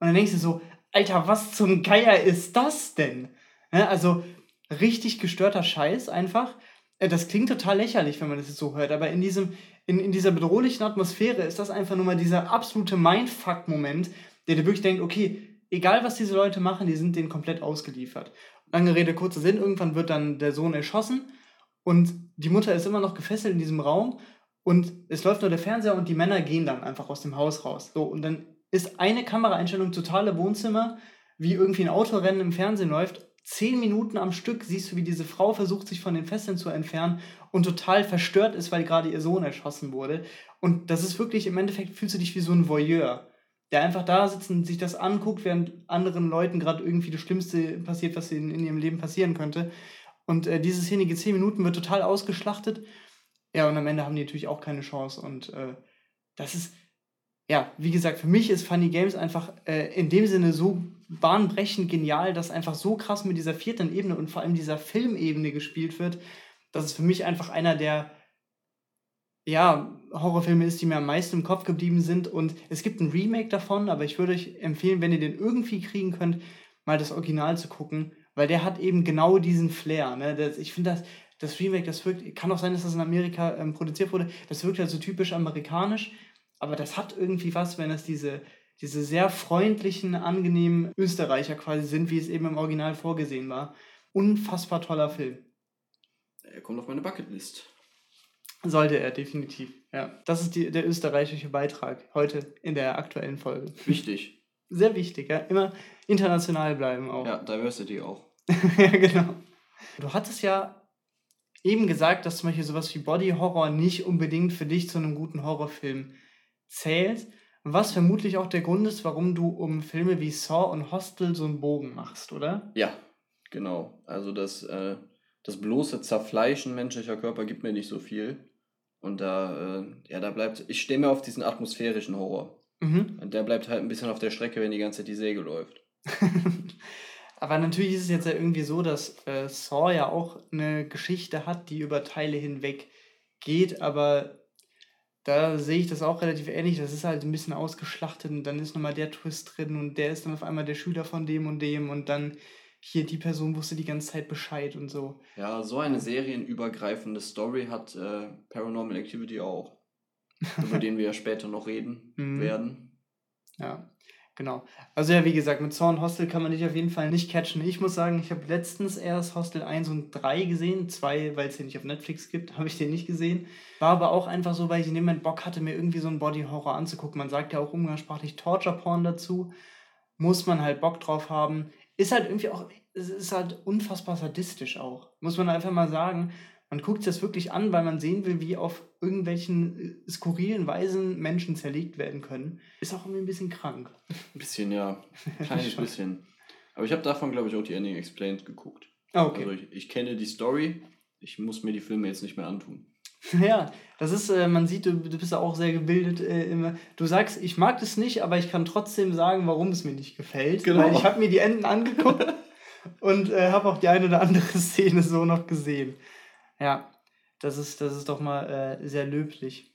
Und dann denkst du so, Alter, was zum Geier ist das denn? Ja, also, richtig gestörter Scheiß einfach. Äh, das klingt total lächerlich, wenn man das jetzt so hört, aber in, diesem, in, in dieser bedrohliche Atmosphäre ist das einfach nur mal dieser absolute Mindfuck-Moment, der dir wirklich denkt, okay, egal was diese Leute machen, die sind denen komplett ausgeliefert. Lange Rede, kurzer Sinn, irgendwann wird dann der Sohn erschossen und die Mutter ist immer noch gefesselt in diesem Raum und es läuft nur der Fernseher und die Männer gehen dann einfach aus dem Haus raus. So, und dann ist eine Kameraeinstellung totale Wohnzimmer, wie irgendwie ein Autorennen im Fernsehen läuft zehn Minuten am Stück siehst du, wie diese Frau versucht, sich von den Fesseln zu entfernen und total verstört ist, weil gerade ihr Sohn erschossen wurde. Und das ist wirklich, im Endeffekt fühlst du dich wie so ein Voyeur, der einfach da sitzt und sich das anguckt, während anderen Leuten gerade irgendwie das Schlimmste passiert, was in, in ihrem Leben passieren könnte. Und äh, diese Szene geht zehn Minuten, wird total ausgeschlachtet. Ja, und am Ende haben die natürlich auch keine Chance. Und äh, das ist, ja, wie gesagt, für mich ist Funny Games einfach äh, in dem Sinne so bahnbrechend genial, dass einfach so krass mit dieser vierten Ebene und vor allem dieser Filmebene gespielt wird, dass es für mich einfach einer der ja, Horrorfilme ist, die mir am meisten im Kopf geblieben sind. Und es gibt ein Remake davon, aber ich würde euch empfehlen, wenn ihr den irgendwie kriegen könnt, mal das Original zu gucken, weil der hat eben genau diesen Flair. Ne? Das, ich finde das, das Remake, das wirkt, kann auch sein, dass das in Amerika ähm, produziert wurde, das wirkt halt so typisch amerikanisch, aber das hat irgendwie was, wenn es diese, diese sehr freundlichen, angenehmen Österreicher quasi sind, wie es eben im Original vorgesehen war. Unfassbar toller Film. Er kommt auf meine Bucketlist. Sollte er, definitiv. Ja. Das ist die, der österreichische Beitrag heute in der aktuellen Folge. Wichtig. Sehr wichtig, ja. Immer international bleiben auch. Ja, Diversity auch. ja, genau. Du hattest ja eben gesagt, dass zum Beispiel sowas wie Body Horror nicht unbedingt für dich zu einem guten Horrorfilm zählt. Was vermutlich auch der Grund ist, warum du um Filme wie Saw und Hostel so einen Bogen machst, oder? Ja, genau. Also das, äh, das bloße Zerfleischen menschlicher Körper gibt mir nicht so viel. Und da, äh, ja, da bleibt, ich stehe mir auf diesen atmosphärischen Horror. Mhm. Und der bleibt halt ein bisschen auf der Strecke, wenn die ganze Zeit die Säge läuft. Aber natürlich ist es jetzt ja irgendwie so, dass äh, Saw ja auch eine Geschichte hat, die über Teile hinweg geht, aber da sehe ich das auch relativ ähnlich. Das ist halt ein bisschen ausgeschlachtet und dann ist nochmal der Twist drin und der ist dann auf einmal der Schüler von dem und dem und dann hier die Person wusste die ganze Zeit Bescheid und so. Ja, so eine serienübergreifende Story hat äh, Paranormal Activity auch. über den wir ja später noch reden mhm. werden. Ja. Genau. Also ja, wie gesagt, mit Zorn Hostel kann man dich auf jeden Fall nicht catchen. Ich muss sagen, ich habe letztens erst Hostel 1 und 3 gesehen. 2, weil es den nicht auf Netflix gibt, habe ich den nicht gesehen. War aber auch einfach so, weil ich in dem Moment Bock hatte, mir irgendwie so einen Body-Horror anzugucken. Man sagt ja auch umgangssprachlich Torture-Porn dazu. Muss man halt Bock drauf haben. Ist halt irgendwie auch, es ist halt unfassbar sadistisch auch. Muss man einfach mal sagen. Man guckt sich das wirklich an, weil man sehen will, wie auf irgendwelchen äh, skurrilen Weisen Menschen zerlegt werden können. Ist auch irgendwie ein bisschen krank. Ein bisschen, ja. Ein kleines bisschen. Aber ich habe davon, glaube ich, auch die Ending Explained geguckt. Ah, okay. Also ich, ich kenne die Story. Ich muss mir die Filme jetzt nicht mehr antun. Ja, das ist, äh, man sieht, du, du bist ja auch sehr gebildet äh, immer. Du sagst, ich mag das nicht, aber ich kann trotzdem sagen, warum es mir nicht gefällt. Genau. Weil ich habe mir die Enden angeguckt und äh, habe auch die eine oder andere Szene so noch gesehen. Ja, das ist, das ist doch mal äh, sehr löblich.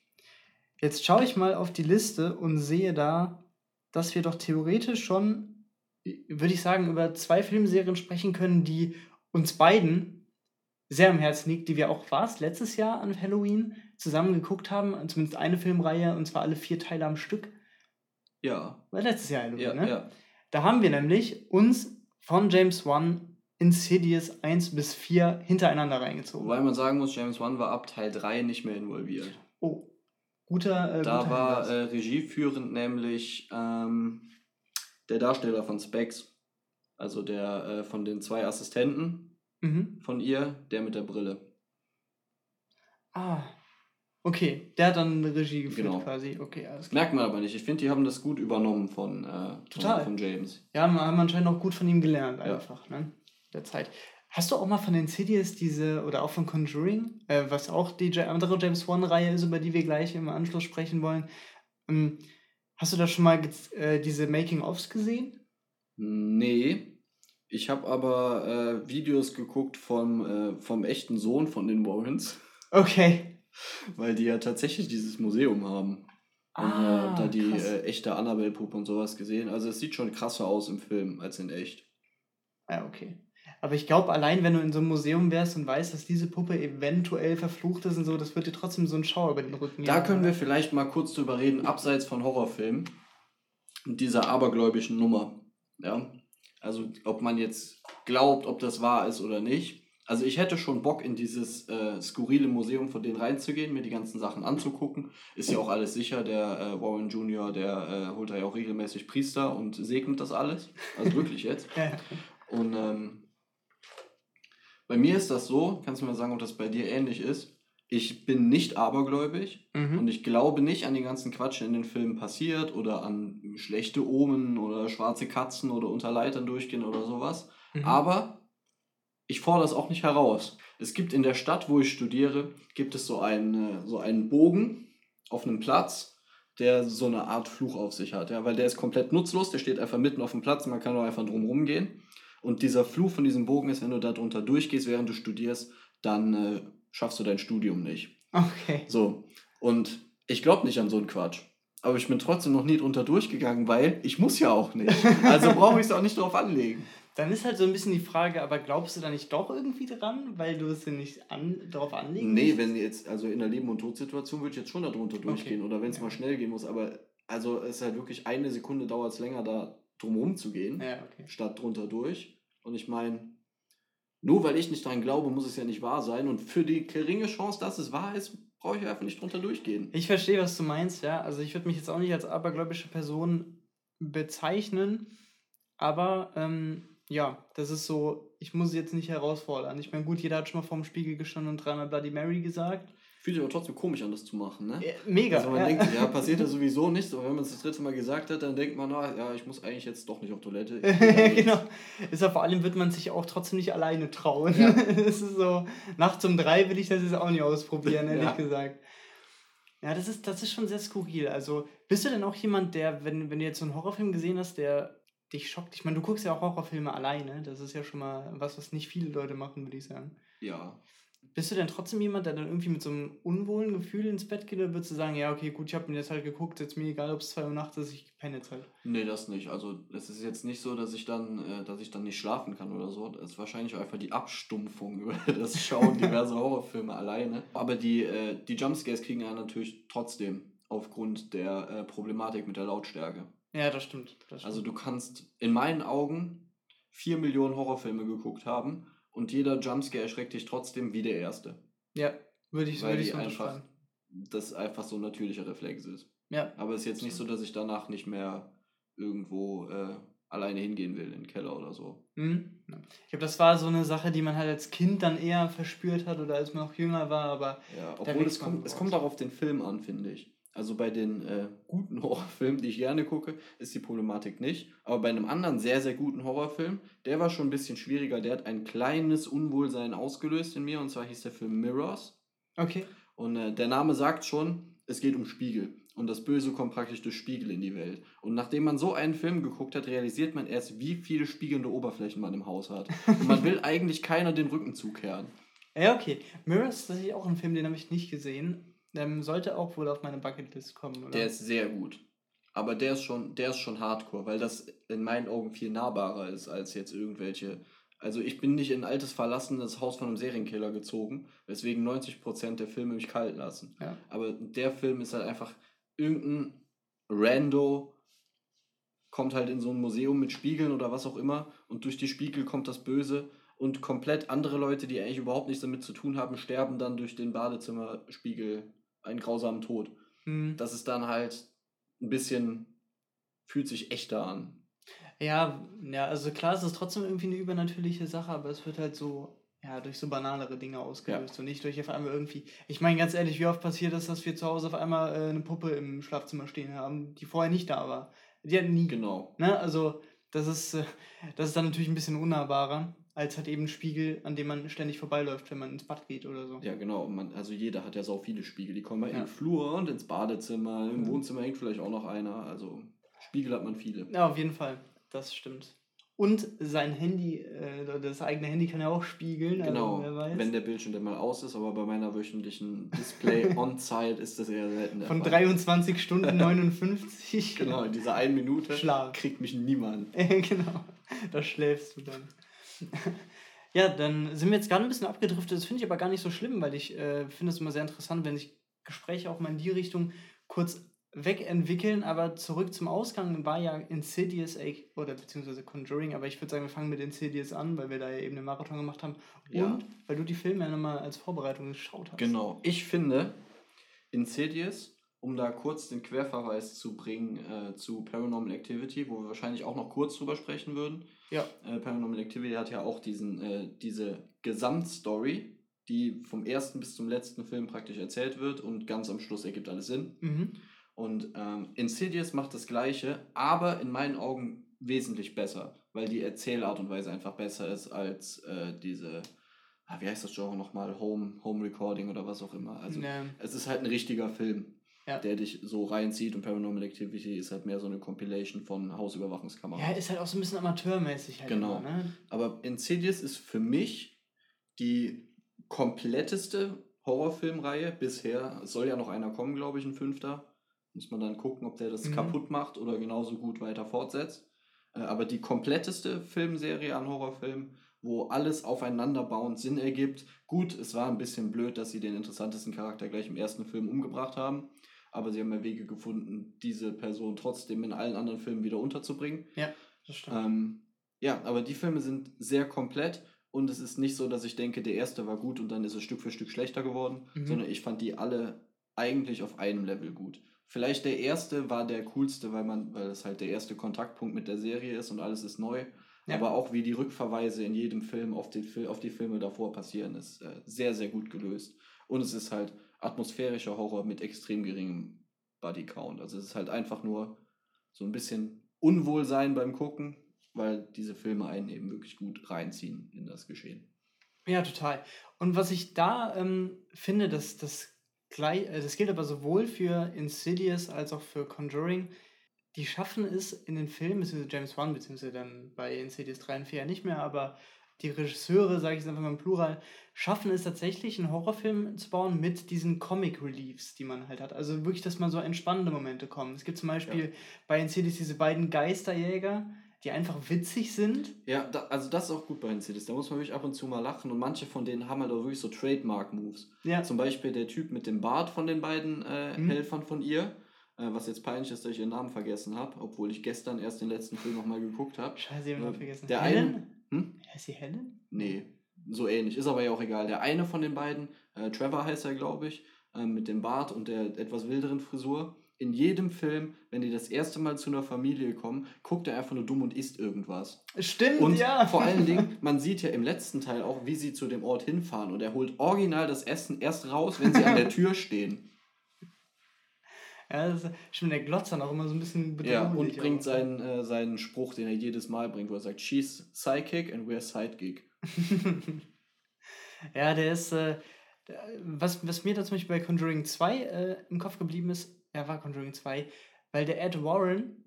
Jetzt schaue ich mal auf die Liste und sehe da, dass wir doch theoretisch schon, würde ich sagen, über zwei Filmserien sprechen können, die uns beiden sehr am Herzen liegt, die wir auch was letztes Jahr an Halloween zusammen geguckt haben, zumindest eine Filmreihe und zwar alle vier Teile am Stück. Ja. War letztes Jahr Halloween, ja, ne? Ja. Da haben wir nämlich uns von James Wan Insidious 1 bis 4 hintereinander reingezogen. Wobei man sagen muss, James Wan war ab Teil 3 nicht mehr involviert. Oh, guter. Äh, da guter war äh, regieführend nämlich ähm, der Darsteller von Specs. Also der äh, von den zwei Assistenten mhm. von ihr, der mit der Brille. Ah, okay. Der hat dann Regie geführt genau. quasi. Okay, alles klar. Merkt man aber nicht. Ich finde, die haben das gut übernommen von, äh, Total. Von, von James. Ja, man haben anscheinend auch gut von ihm gelernt einfach. Ja. Ne? Der Zeit. Hast du auch mal von Insidious diese, oder auch von Conjuring, äh, was auch die andere James Wan-Reihe ist, über die wir gleich im Anschluss sprechen wollen, ähm, hast du da schon mal äh, diese Making-ofs gesehen? Nee. Ich habe aber äh, Videos geguckt vom, äh, vom echten Sohn von den Warrens. Okay. Weil die ja tatsächlich dieses Museum haben. Und äh, ah, da die äh, echte Annabelle-Puppe und sowas gesehen. Also es sieht schon krasser aus im Film als in echt. Ah, okay. Aber ich glaube, allein wenn du in so einem Museum wärst und weißt, dass diese Puppe eventuell verflucht ist und so, das wird dir trotzdem so einen Schauer über den Rücken Da können wir vielleicht mal kurz drüber reden, abseits von Horrorfilmen und dieser abergläubischen Nummer. Ja. Also, ob man jetzt glaubt, ob das wahr ist oder nicht. Also, ich hätte schon Bock, in dieses äh, skurrile Museum von denen reinzugehen, mir die ganzen Sachen anzugucken. Ist ja auch alles sicher. Der äh, Warren Jr., der äh, holt da ja auch regelmäßig Priester und segnet das alles. Also wirklich jetzt. Und ähm, bei mir ist das so, kannst du mir sagen, ob das bei dir ähnlich ist. Ich bin nicht abergläubig mhm. und ich glaube nicht an den ganzen Quatsch, der in den Filmen passiert oder an schlechte Omen oder schwarze Katzen oder unter Leitern durchgehen oder sowas. Mhm. Aber ich fordere das auch nicht heraus. Es gibt in der Stadt, wo ich studiere, gibt es so einen, so einen Bogen auf einem Platz, der so eine Art Fluch auf sich hat. Ja? Weil der ist komplett nutzlos, der steht einfach mitten auf dem Platz, man kann nur einfach drum rumgehen. Und dieser Fluch von diesem Bogen ist, wenn du da drunter durchgehst, während du studierst, dann äh, schaffst du dein Studium nicht. Okay. So. Und ich glaube nicht an so einen Quatsch. Aber ich bin trotzdem noch nie drunter durchgegangen, weil ich muss ja auch nicht. Also brauche ich es auch nicht drauf anlegen. Dann ist halt so ein bisschen die Frage, aber glaubst du da nicht doch irgendwie dran, weil du es ja nicht an, darauf anlegen Nee, wenn jetzt, also in der Leben- und Todsituation würde ich jetzt schon darunter durchgehen okay. oder wenn es ja. mal schnell gehen muss, aber also es ist halt wirklich eine Sekunde dauert es länger, da drumherum zu gehen, ja, okay. statt drunter durch. Und ich meine, nur weil ich nicht dran glaube, muss es ja nicht wahr sein. Und für die geringe Chance, dass es wahr ist, brauche ich einfach nicht drunter durchgehen. Ich verstehe, was du meinst, ja. Also ich würde mich jetzt auch nicht als abergläubische Person bezeichnen, aber ähm, ja, das ist so, ich muss es jetzt nicht herausfordern. Ich meine, gut, jeder hat schon mal vorm Spiegel gestanden und dreimal Bloody Mary gesagt. Fühlt sich aber trotzdem komisch an, das zu machen, ne? mega. Also man ja. denkt, ja, passiert ja sowieso nichts, aber wenn man es das dritte Mal gesagt hat, dann denkt man, na, ja, ich muss eigentlich jetzt doch nicht auf Toilette. genau. Ist ja vor allem wird man sich auch trotzdem nicht alleine trauen. Ja. das ist so, nachts um drei will ich das jetzt auch nicht ausprobieren, ehrlich ja. gesagt. Ja, das ist, das ist schon sehr skurril. Also, bist du denn auch jemand, der, wenn, wenn du jetzt so einen Horrorfilm gesehen hast, der dich schockt? Ich meine, du guckst ja auch Horrorfilme alleine. Das ist ja schon mal was, was nicht viele Leute machen, würde ich sagen. Ja. Bist du denn trotzdem jemand, der dann irgendwie mit so einem unwohlen Gefühl ins Bett geht, oder würdest du sagen, ja, okay, gut, ich habe mir jetzt halt geguckt, jetzt mir egal, ob es zwei Uhr nachts ist, ich penne jetzt halt? Nee, das nicht. Also es ist jetzt nicht so, dass ich dann, äh, dass ich dann nicht schlafen kann oder so. Das ist wahrscheinlich einfach die Abstumpfung über das Schauen diverser Horrorfilme alleine. Aber die, äh, die Jumpscares kriegen ja natürlich trotzdem aufgrund der äh, Problematik mit der Lautstärke. Ja, das stimmt. das stimmt. Also du kannst in meinen Augen vier Millionen Horrorfilme geguckt haben und jeder Jumpscare erschreckt dich trotzdem wie der erste. Ja, würde ich, Weil würd ich einfach, das einfach so ein natürlicher Reflex ist. Ja. Aber es ist jetzt nicht so, dass ich danach nicht mehr irgendwo äh, alleine hingehen will, in den Keller oder so. Mhm. Ich glaube, das war so eine Sache, die man halt als Kind dann eher verspürt hat oder als man noch jünger war, aber. Ja, obwohl es kommt, es kommt auch auf den Film an, finde ich. Also bei den äh, guten Horrorfilmen, die ich gerne gucke, ist die Problematik nicht. Aber bei einem anderen sehr, sehr guten Horrorfilm, der war schon ein bisschen schwieriger. Der hat ein kleines Unwohlsein ausgelöst in mir. Und zwar hieß der Film Mirrors. Okay. Und äh, der Name sagt schon, es geht um Spiegel. Und das Böse kommt praktisch durch Spiegel in die Welt. Und nachdem man so einen Film geguckt hat, realisiert man erst, wie viele spiegelnde Oberflächen man im Haus hat. Und man will eigentlich keiner den Rücken zukehren. Ja, okay. Mirrors, das ist auch ein Film, den habe ich nicht gesehen. Ähm, sollte auch wohl auf meine Bucketlist kommen, oder? Der ist sehr gut. Aber der ist schon, der ist schon hardcore, weil das in meinen Augen viel nahbarer ist als jetzt irgendwelche. Also ich bin nicht in ein altes verlassenes Haus von einem Serienkiller gezogen, weswegen 90% der Filme mich kalt lassen. Ja. Aber der Film ist halt einfach irgendein Rando kommt halt in so ein Museum mit Spiegeln oder was auch immer und durch die Spiegel kommt das Böse und komplett andere Leute, die eigentlich überhaupt nichts damit zu tun haben, sterben dann durch den Badezimmerspiegel einen grausamen Tod. Mhm. Das ist dann halt ein bisschen, fühlt sich echter an. Ja, ja, also klar, es ist trotzdem irgendwie eine übernatürliche Sache, aber es wird halt so, ja, durch so banalere Dinge ausgelöst ja. und nicht durch auf einmal irgendwie. Ich meine, ganz ehrlich, wie oft passiert es, dass wir zu Hause auf einmal äh, eine Puppe im Schlafzimmer stehen haben, die vorher nicht da war. Die hat nie. Genau. Ne? Also, das ist, äh, das ist dann natürlich ein bisschen unnahbarer als halt eben ein Spiegel, an dem man ständig vorbeiläuft, wenn man ins Bad geht oder so. Ja, genau. Man, also jeder hat ja so viele Spiegel. Die kommen ja. in den Flur und ins Badezimmer. Im mhm. Wohnzimmer hängt vielleicht auch noch einer. Also Spiegel hat man viele. Ja, auf jeden Fall. Das stimmt. Und sein Handy, äh, das eigene Handy kann ja auch spiegeln. Also genau, also, wenn der Bildschirm dann mal aus ist, aber bei meiner wöchentlichen Display on-Site ist das eher selten der Von Fall. 23 Stunden 59. genau, in dieser einen Minute Schlaf. kriegt mich niemand. genau, da schläfst du dann. ja, dann sind wir jetzt gerade ein bisschen abgedriftet. Das finde ich aber gar nicht so schlimm, weil ich äh, finde es immer sehr interessant, wenn sich Gespräche auch mal in die Richtung kurz wegentwickeln. Aber zurück zum Ausgang war ja Insidious oder beziehungsweise Conjuring. Aber ich würde sagen, wir fangen mit Insidious an, weil wir da ja eben einen Marathon gemacht haben. Ja. Und weil du die Filme ja nochmal als Vorbereitung geschaut hast. Genau. Ich finde, Insidious um da kurz den Querverweis zu bringen äh, zu Paranormal Activity, wo wir wahrscheinlich auch noch kurz drüber sprechen würden. Ja. Äh, Paranormal Activity hat ja auch diesen, äh, diese Gesamtstory, die vom ersten bis zum letzten Film praktisch erzählt wird und ganz am Schluss ergibt alles Sinn. Mhm. Und ähm, Insidious macht das Gleiche, aber in meinen Augen wesentlich besser, weil die Erzählart und Weise einfach besser ist als äh, diese ah, wie heißt das Genre nochmal? Home, Home Recording oder was auch immer. Also nee. es ist halt ein richtiger Film ja. der dich so reinzieht und Paranormal Activity ist halt mehr so eine Compilation von Hausüberwachungskameras. Ja, ist halt auch so ein bisschen amateurmäßig halt. Genau. Immer, ne? Aber Insidious ist für mich die kompletteste Horrorfilmreihe bisher. Es soll ja noch einer kommen, glaube ich, ein fünfter. Muss man dann gucken, ob der das mhm. kaputt macht oder genauso gut weiter fortsetzt. Äh, aber die kompletteste Filmserie an Horrorfilmen, wo alles aufeinanderbauend Sinn ergibt. Gut, es war ein bisschen blöd, dass sie den interessantesten Charakter gleich im ersten Film umgebracht haben aber sie haben ja Wege gefunden, diese Person trotzdem in allen anderen Filmen wieder unterzubringen. Ja, das stimmt. Ähm, ja, aber die Filme sind sehr komplett und es ist nicht so, dass ich denke, der erste war gut und dann ist es Stück für Stück schlechter geworden, mhm. sondern ich fand die alle eigentlich auf einem Level gut. Vielleicht der erste war der coolste, weil man, weil es halt der erste Kontaktpunkt mit der Serie ist und alles ist neu. Ja. Aber auch wie die Rückverweise in jedem Film auf, den, auf die Filme davor passieren, ist äh, sehr, sehr gut gelöst. Und es ist halt atmosphärischer Horror mit extrem geringem Bodycount. Also es ist halt einfach nur so ein bisschen Unwohlsein beim Gucken, weil diese Filme einen eben wirklich gut reinziehen in das Geschehen. Ja, total. Und was ich da ähm, finde, dass das gleich, äh, das gilt aber sowohl für Insidious als auch für Conjuring, die schaffen es in den Filmen, beziehungsweise James Wan, beziehungsweise dann bei Insidious 3 und 4 ja nicht mehr, aber die Regisseure, sage ich jetzt einfach mal im Plural, schaffen es tatsächlich, einen Horrorfilm zu bauen mit diesen Comic Reliefs, die man halt hat. Also wirklich, dass mal so entspannende Momente kommen. Es gibt zum Beispiel ja. bei Insidious diese beiden Geisterjäger, die einfach witzig sind. Ja, da, also das ist auch gut bei Insidious. Da muss man wirklich ab und zu mal lachen und manche von denen haben halt auch wirklich so Trademark-Moves. Ja. Zum Beispiel der Typ mit dem Bart von den beiden äh, mhm. Helfern von ihr äh, was jetzt peinlich ist, dass ich ihren Namen vergessen habe, obwohl ich gestern erst den letzten Film nochmal geguckt habe. Scheiße, ich habe äh, vergessen. Der Helen? Eine, hm? Heißt sie Helen? Nee, so ähnlich. Ist aber ja auch egal. Der eine von den beiden, äh, Trevor heißt er, glaube ich, äh, mit dem Bart und der etwas wilderen Frisur. In jedem Film, wenn die das erste Mal zu einer Familie kommen, guckt er einfach nur dumm und isst irgendwas. Stimmt, und ja. vor allen Dingen, man sieht ja im letzten Teil auch, wie sie zu dem Ort hinfahren. Und er holt original das Essen erst raus, wenn sie an der Tür stehen. Ja, das ist, stimmt, der glotzt dann auch immer so ein bisschen bedrohlich. Ja, und bringt seinen, äh, seinen Spruch, den er jedes Mal bringt, wo er sagt, she's Psychic and we're Sidekick. ja, der ist, äh, was, was mir da zum Beispiel bei Conjuring 2 äh, im Kopf geblieben ist, er war Conjuring 2, weil der Ed Warren,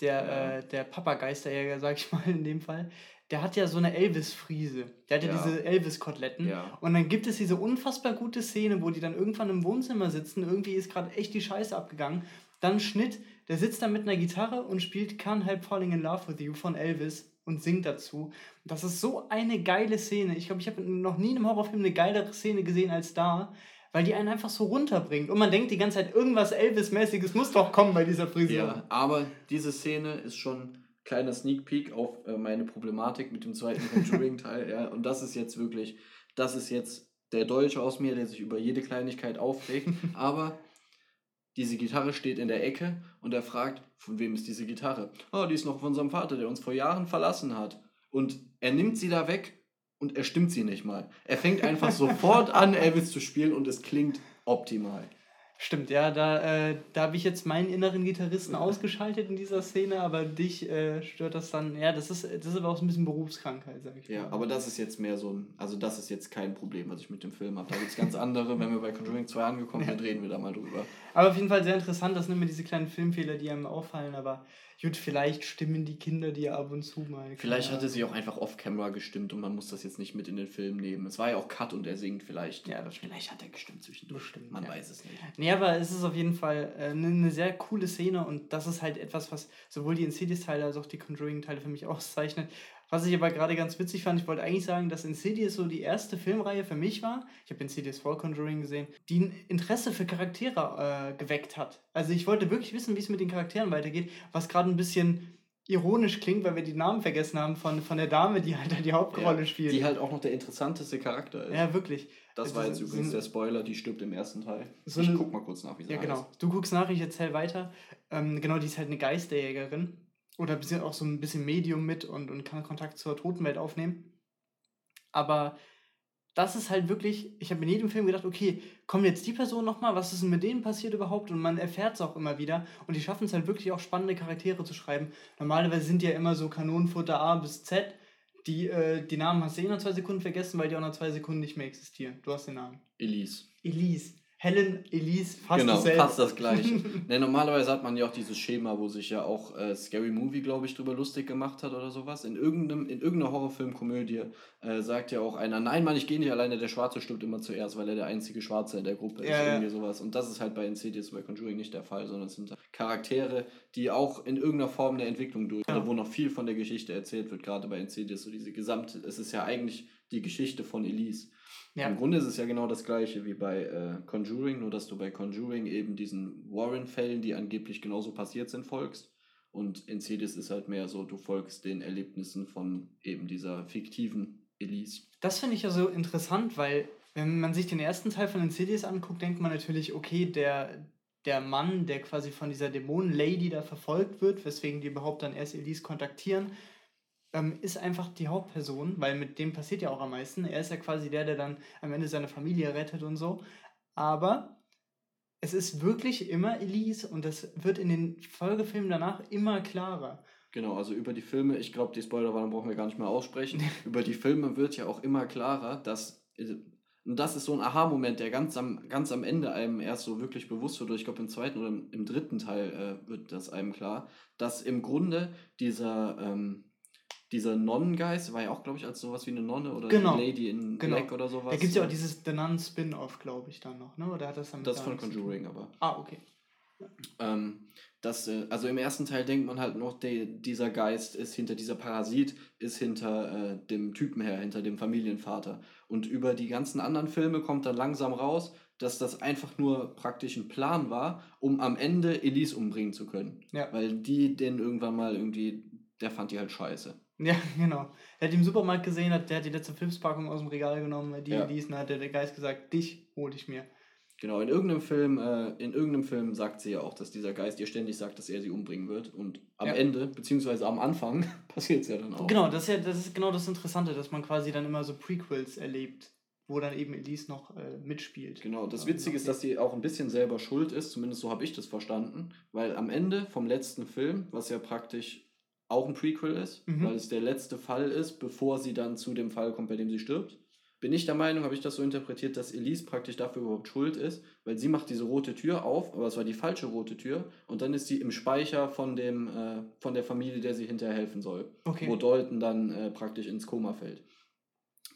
der, ja. äh, der Papageisterjäger, sag ich mal in dem Fall, der hat ja so eine Elvis-Friese. Der hat ja, ja diese Elvis-Koteletten. Ja. Und dann gibt es diese unfassbar gute Szene, wo die dann irgendwann im Wohnzimmer sitzen. Irgendwie ist gerade echt die Scheiße abgegangen. Dann Schnitt, der sitzt da mit einer Gitarre und spielt Can't Help Falling in Love with You von Elvis und singt dazu. Das ist so eine geile Szene. Ich glaube, ich habe noch nie in einem Horrorfilm eine geilere Szene gesehen als da weil die einen einfach so runterbringt. Und man denkt die ganze Zeit, irgendwas Elvis-mäßiges muss doch kommen bei dieser Frisur. Ja, aber diese Szene ist schon kleiner Sneak Peek auf äh, meine Problematik mit dem zweiten Conjuring-Teil. ja, und das ist jetzt wirklich, das ist jetzt der Deutsche aus mir, der sich über jede Kleinigkeit aufregt. aber diese Gitarre steht in der Ecke und er fragt, von wem ist diese Gitarre? Oh, die ist noch von unserem Vater, der uns vor Jahren verlassen hat. Und er nimmt sie da weg und er stimmt sie nicht mal. Er fängt einfach sofort an, Elvis zu spielen und es klingt optimal. Stimmt, ja, da, äh, da habe ich jetzt meinen inneren Gitarristen ausgeschaltet in dieser Szene, aber dich äh, stört das dann. Ja, das ist, das ist aber auch so ein bisschen Berufskrankheit, sag ich Ja, mal. aber das ist jetzt mehr so ein, also das ist jetzt kein Problem, was ich mit dem Film habe. Da gibt es ganz andere, wenn wir bei Conjuring 2 angekommen sind, reden wir da mal drüber. Aber auf jeden Fall sehr interessant, das sind immer diese kleinen Filmfehler, die einem auffallen, aber Gut, vielleicht stimmen die Kinder dir ab und zu mal. Vielleicht hatte sie auch einfach off-camera gestimmt und man muss das jetzt nicht mit in den Film nehmen. Es war ja auch Cut und er singt vielleicht. Ja, das vielleicht hat er gestimmt zwischendurch. Bestimmt, man ja. weiß es nicht. Nee, aber es ist auf jeden Fall äh, eine, eine sehr coole Szene und das ist halt etwas, was sowohl die Insidious-Teile als auch die Conjuring-Teile für mich auszeichnet. Was ich aber gerade ganz witzig fand, ich wollte eigentlich sagen, dass Insidious so die erste Filmreihe für mich war. Ich habe Insidious vor Conjuring gesehen, die ein Interesse für Charaktere äh, geweckt hat. Also ich wollte wirklich wissen, wie es mit den Charakteren weitergeht, was gerade ein bisschen ironisch klingt, weil wir die Namen vergessen haben von, von der Dame, die halt die Hauptrolle ja, spielt. Die halt auch noch der interessanteste Charakter ist. Ja, wirklich. Das war jetzt übrigens der Spoiler, die stirbt im ersten Teil. So ich guck mal kurz nach, wie sie Ja, genau. Du guckst nach, ich erzähl weiter. Ähm, genau, die ist halt eine Geisterjägerin oder auch so ein bisschen Medium mit und, und kann Kontakt zur Totenwelt aufnehmen. Aber das ist halt wirklich, ich habe in jedem Film gedacht, okay, kommt jetzt die Person nochmal, was ist denn mit denen passiert überhaupt? Und man erfährt es auch immer wieder. Und die schaffen es halt wirklich auch spannende Charaktere zu schreiben. Normalerweise sind ja immer so Kanonenfutter A bis Z. Die, äh, die Namen hast du eh nach zwei Sekunden vergessen, weil die auch nach zwei Sekunden nicht mehr existieren. Du hast den Namen. Elise. Elise. Helen, Elise, fast genau, dasselbe. fast das gleiche. ne, normalerweise hat man ja auch dieses Schema, wo sich ja auch äh, Scary Movie, glaube ich, drüber lustig gemacht hat oder sowas. In, irgendeinem, in irgendeiner Horrorfilmkomödie äh, sagt ja auch einer, nein Mann, ich gehe nicht alleine, der Schwarze stirbt immer zuerst, weil er der einzige Schwarze in der Gruppe ist. Ja, irgendwie sowas. Und das ist halt bei Insidious, bei Conjuring nicht der Fall, sondern es sind Charaktere, die auch in irgendeiner Form eine Entwicklung durch, ja. wo noch viel von der Geschichte erzählt wird, gerade bei Insidious, so diese gesamte, es ist ja eigentlich die Geschichte von Elise. Ja. Im Grunde ist es ja genau das gleiche wie bei äh, Conjuring, nur dass du bei Conjuring eben diesen Warren-Fällen, die angeblich genauso passiert sind, folgst. Und Insidious ist halt mehr so, du folgst den Erlebnissen von eben dieser fiktiven Elise. Das finde ich ja so interessant, weil wenn man sich den ersten Teil von Insidious anguckt, denkt man natürlich, okay, der, der Mann, der quasi von dieser Dämonen-Lady da verfolgt wird, weswegen die überhaupt dann erst Elise kontaktieren, ähm, ist einfach die Hauptperson, weil mit dem passiert ja auch am meisten. Er ist ja quasi der, der dann am Ende seine Familie rettet und so. Aber es ist wirklich immer Elise und das wird in den Folgefilmen danach immer klarer. Genau, also über die Filme, ich glaube, die Spoilerwarnung brauchen wir gar nicht mehr aussprechen. über die Filme wird ja auch immer klarer, dass. Und das ist so ein Aha-Moment, der ganz am, ganz am Ende einem erst so wirklich bewusst wird. Ich glaube, im zweiten oder im, im dritten Teil äh, wird das einem klar, dass im Grunde dieser. Ähm, dieser Nonnengeist war ja auch, glaube ich, als sowas wie eine Nonne oder genau. eine Lady in genau. Black oder sowas. Da gibt es ja auch dieses The Nun Spin-Off, glaube ich, dann noch, ne? Oder hat das dann Das von Conjuring aber. Ah, okay. Ähm, das, äh, also im ersten Teil denkt man halt noch, de, dieser Geist ist hinter dieser Parasit, ist hinter äh, dem Typen her, hinter dem Familienvater. Und über die ganzen anderen Filme kommt dann langsam raus, dass das einfach nur praktisch ein Plan war, um am Ende Elise umbringen zu können. Ja. Weil die den irgendwann mal irgendwie, der fand die halt scheiße. Ja, genau. Er hat die im Supermarkt gesehen, hat, der hat die letzte Filmspackung aus dem Regal genommen, die ja. Elise, hat der Geist gesagt, dich hole ich mir. Genau, in irgendeinem Film, äh, in irgendeinem Film sagt sie ja auch, dass dieser Geist ihr ständig sagt, dass er sie umbringen wird. Und am ja. Ende, beziehungsweise am Anfang, passiert es ja dann auch. Genau, das ist ja, das ist genau das Interessante, dass man quasi dann immer so Prequels erlebt, wo dann eben Elise noch äh, mitspielt. Genau, das Witzige ist, dass sie auch ein bisschen selber schuld ist, zumindest so habe ich das verstanden, weil am Ende vom letzten Film, was ja praktisch auch ein Prequel ist, mhm. weil es der letzte Fall ist, bevor sie dann zu dem Fall kommt, bei dem sie stirbt bin ich der Meinung, habe ich das so interpretiert, dass Elise praktisch dafür überhaupt schuld ist, weil sie macht diese rote Tür auf, aber es war die falsche rote Tür und dann ist sie im Speicher von dem äh, von der Familie, der sie hinterher helfen soll, okay. wo Dalton dann äh, praktisch ins Koma fällt.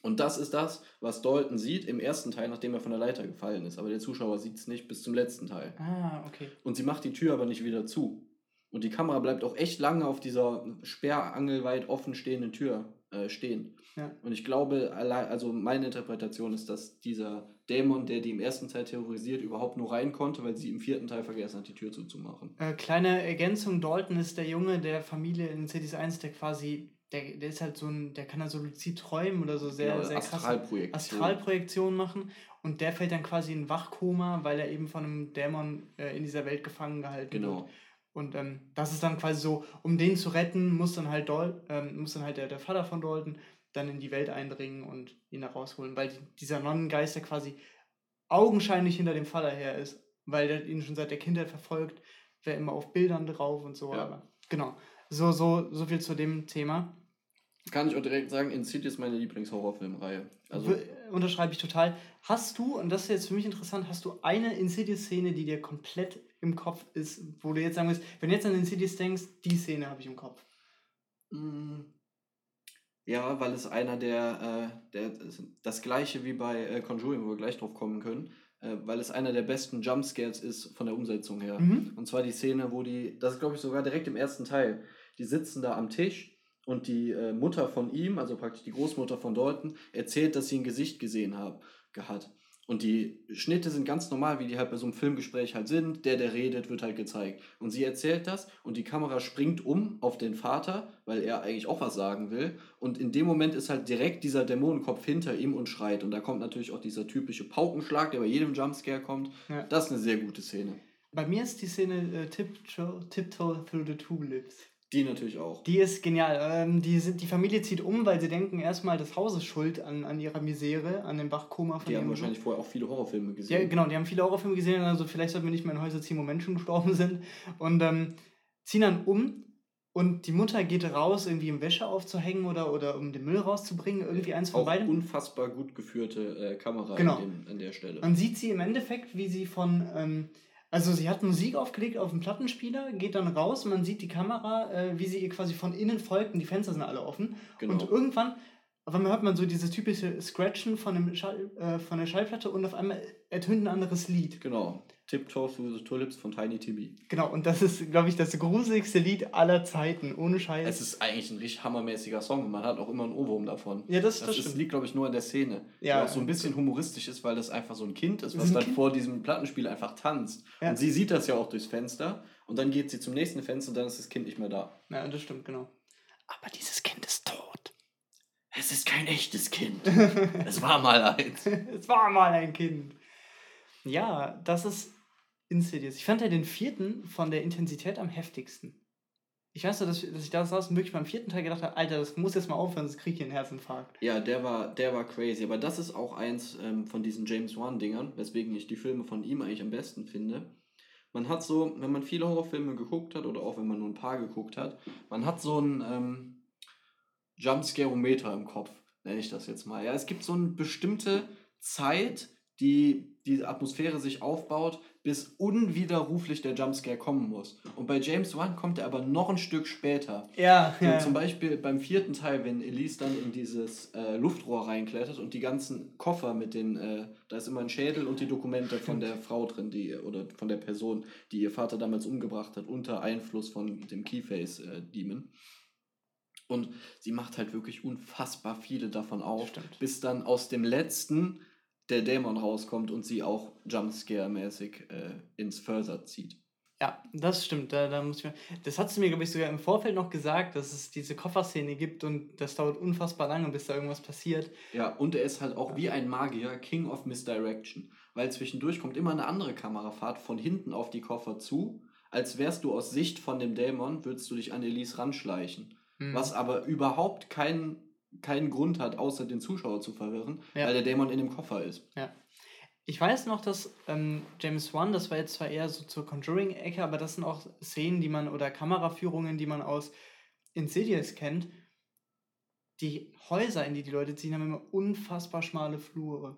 Und das ist das, was Dalton sieht im ersten Teil, nachdem er von der Leiter gefallen ist. Aber der Zuschauer sieht es nicht bis zum letzten Teil. Ah, okay. Und sie macht die Tür aber nicht wieder zu. Und die Kamera bleibt auch echt lange auf dieser sperrangelweit offen stehenden Tür äh, stehen. Ja. Und ich glaube, also meine Interpretation ist, dass dieser Dämon, der die im ersten Teil terrorisiert, überhaupt nur rein konnte, weil sie im vierten Teil vergessen hat, die Tür zuzumachen. Äh, kleine Ergänzung: Dalton ist der Junge der Familie in Cities 1, der quasi, der, der ist halt so ein, der kann halt so luzid träumen oder so sehr, ja, sehr Astralprojektion. Astralprojektion machen. Und der fällt dann quasi in Wachkoma, weil er eben von einem Dämon äh, in dieser Welt gefangen gehalten genau. wird. Und ähm, das ist dann quasi so, um den zu retten, muss dann halt, Dol ähm, muss dann halt der, der Vater von Dalton dann in die Welt eindringen und ihn da rausholen, weil dieser Nonnengeist ja quasi augenscheinlich hinter dem Vater her ist, weil der ihn schon seit der Kindheit verfolgt, wäre immer auf Bildern drauf und so. Ja. Aber genau, so, so, so viel zu dem Thema. Kann ich auch direkt sagen, Insidious ist meine Lieblingshorrorfilmreihe. Also unterschreibe ich total. Hast du, und das ist jetzt für mich interessant, hast du eine Insidious-Szene, die dir komplett im Kopf ist, wo du jetzt sagen willst, wenn du jetzt an Insidious denkst, die Szene habe ich im Kopf? Mm. Ja, weil es einer der, äh, der das gleiche wie bei äh, Conjuring, wo wir gleich drauf kommen können, äh, weil es einer der besten Jumpscares ist von der Umsetzung her. Mhm. Und zwar die Szene, wo die, das ist glaube ich sogar direkt im ersten Teil, die sitzen da am Tisch und die äh, Mutter von ihm, also praktisch die Großmutter von Dalton, erzählt, dass sie ein Gesicht gesehen hat. Und die Schnitte sind ganz normal, wie die halt bei so einem Filmgespräch halt sind. Der, der redet, wird halt gezeigt. Und sie erzählt das und die Kamera springt um auf den Vater, weil er eigentlich auch was sagen will. Und in dem Moment ist halt direkt dieser Dämonenkopf hinter ihm und schreit. Und da kommt natürlich auch dieser typische Paukenschlag, der bei jedem Jumpscare kommt. Ja. Das ist eine sehr gute Szene. Bei mir ist die Szene äh, Tiptoe, Tiptoe Through the Tulips. Die natürlich auch. Die ist genial. Ähm, die, sind, die Familie zieht um, weil sie denken, erstmal das Haus ist schuld an, an ihrer Misere, an dem Bachkoma von Die haben wahrscheinlich vorher auch viele Horrorfilme gesehen. Ja, genau, die haben viele Horrorfilme gesehen, also vielleicht sollten wir nicht mehr in Häuser ziehen, wo Menschen gestorben sind. Und ähm, ziehen dann um und die Mutter geht raus, irgendwie im Wäsche aufzuhängen oder, oder um den Müll rauszubringen, irgendwie eins von beiden. unfassbar gut geführte äh, Kamera genau. an, an der Stelle. Man sieht sie im Endeffekt, wie sie von... Ähm, also sie hat Musik aufgelegt auf dem Plattenspieler, geht dann raus, man sieht die Kamera, äh, wie sie ihr quasi von innen folgt und die Fenster sind alle offen. Genau. Und irgendwann, auf einmal hört man so dieses typische Scratchen von, dem Schall, äh, von der Schallplatte und auf einmal ertönt ein anderes Lied. Genau. Tiptoe Through the Tulips von Tiny Timmy. Genau, und das ist, glaube ich, das gruseligste Lied aller Zeiten, ohne Scheiß. Es ist eigentlich ein richtig hammermäßiger Song und man hat auch immer einen Ohrwurm davon. Ja, das, das, das ist, liegt, glaube ich, nur in der Szene. Ja. Die auch so ein bisschen humoristisch ist, weil das einfach so ein Kind ist, was dann kind? vor diesem Plattenspiel einfach tanzt. Ja. Und sie sieht das ja auch durchs Fenster und dann geht sie zum nächsten Fenster und dann ist das Kind nicht mehr da. Ja, das stimmt, genau. Aber dieses Kind ist tot. Es ist kein echtes Kind. es war mal eins. es war mal ein Kind. Ja, das ist Insidious. Ich fand ja den vierten von der Intensität am heftigsten. Ich weiß nur, dass, dass ich da saß und wirklich beim vierten Teil gedacht habe, Alter, das muss jetzt mal aufhören, sonst kriege ich einen Herzinfarkt. Ja, der war, der war crazy. Aber das ist auch eins ähm, von diesen James Wan-Dingern, weswegen ich die Filme von ihm eigentlich am besten finde. Man hat so, wenn man viele Horrorfilme geguckt hat oder auch wenn man nur ein paar geguckt hat, man hat so ein ähm, Jumpscarometer im Kopf, nenne ich das jetzt mal. Ja, es gibt so eine bestimmte Zeit, die diese Atmosphäre sich aufbaut, bis unwiderruflich der Jumpscare kommen muss. Und bei James Wan kommt er aber noch ein Stück später. Ja, ja. Zum Beispiel beim vierten Teil, wenn Elise dann in dieses äh, Luftrohr reinklettert und die ganzen Koffer mit den, äh, da ist immer ein Schädel und die Dokumente von der Frau drin, die oder von der Person, die ihr Vater damals umgebracht hat, unter Einfluss von dem Keyface-Demon. Äh, und sie macht halt wirklich unfassbar viele davon auf, Stimmt. bis dann aus dem letzten der Dämon rauskommt und sie auch Jumpscare-mäßig äh, ins Further zieht. Ja, das stimmt. Da, da muss ich, das hat sie mir, glaube ich, sogar im Vorfeld noch gesagt, dass es diese Kofferszene gibt und das dauert unfassbar lange, bis da irgendwas passiert. Ja, und er ist halt auch wie ein Magier, King of Misdirection. Weil zwischendurch kommt immer eine andere Kamerafahrt von hinten auf die Koffer zu. Als wärst du aus Sicht von dem Dämon, würdest du dich an Elise ranschleichen. Mhm. Was aber überhaupt keinen keinen Grund hat, außer den Zuschauer zu verwirren, ja. weil der Dämon in dem Koffer ist. Ja. Ich weiß noch, dass ähm, James Wan, das war jetzt zwar eher so zur Conjuring-Ecke, aber das sind auch Szenen, die man oder Kameraführungen, die man aus Insidious kennt. Die Häuser, in die die Leute ziehen, haben immer unfassbar schmale Flure.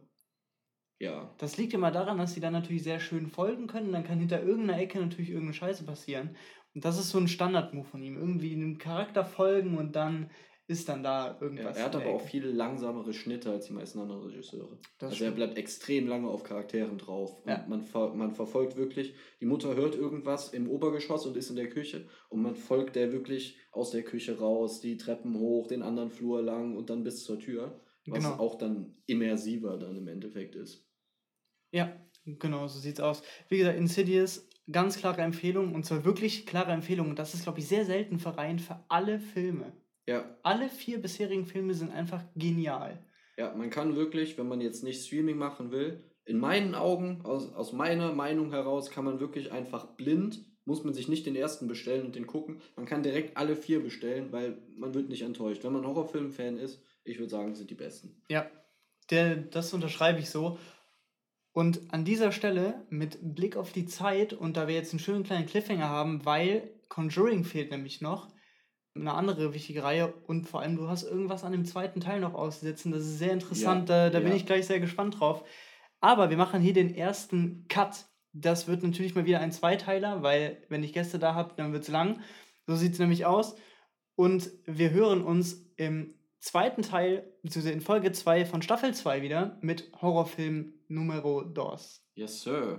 Ja. Das liegt immer daran, dass sie dann natürlich sehr schön folgen können. Dann kann hinter irgendeiner Ecke natürlich irgendeine Scheiße passieren. Und das ist so ein Standard-Move von ihm. Irgendwie einem Charakter folgen und dann ist dann da irgendwas. Ja, er hat aber auch viel langsamere Schnitte als die meisten anderen Regisseure. Das also stimmt. er bleibt extrem lange auf Charakteren drauf. Und ja. man, ver man verfolgt wirklich, die Mutter hört irgendwas im Obergeschoss und ist in der Küche. Und man folgt der wirklich aus der Küche raus, die Treppen hoch, den anderen Flur lang und dann bis zur Tür. Was genau. auch dann immersiver dann im Endeffekt ist. Ja, genau, so sieht's aus. Wie gesagt, Insidious, ganz klare Empfehlung und zwar wirklich klare Empfehlung. Und das ist, glaube ich, sehr selten vereint für alle Filme. Ja. Alle vier bisherigen Filme sind einfach genial. Ja, man kann wirklich, wenn man jetzt nicht Streaming machen will, in meinen Augen, aus, aus meiner Meinung heraus, kann man wirklich einfach blind, muss man sich nicht den ersten bestellen und den gucken. Man kann direkt alle vier bestellen, weil man wird nicht enttäuscht. Wenn man Horrorfilm-Fan ist, ich würde sagen, sind die besten. Ja, der, das unterschreibe ich so. Und an dieser Stelle, mit Blick auf die Zeit, und da wir jetzt einen schönen kleinen Cliffhanger haben, weil Conjuring fehlt nämlich noch, eine andere wichtige Reihe und vor allem du hast irgendwas an dem zweiten Teil noch auszusetzen. Das ist sehr interessant, ja, da, da ja. bin ich gleich sehr gespannt drauf. Aber wir machen hier den ersten Cut. Das wird natürlich mal wieder ein Zweiteiler, weil wenn ich Gäste da habe, dann wird es lang. So sieht es nämlich aus. Und wir hören uns im zweiten Teil, beziehungsweise in Folge 2 von Staffel 2 wieder mit Horrorfilm Numero 2. Yes, sir.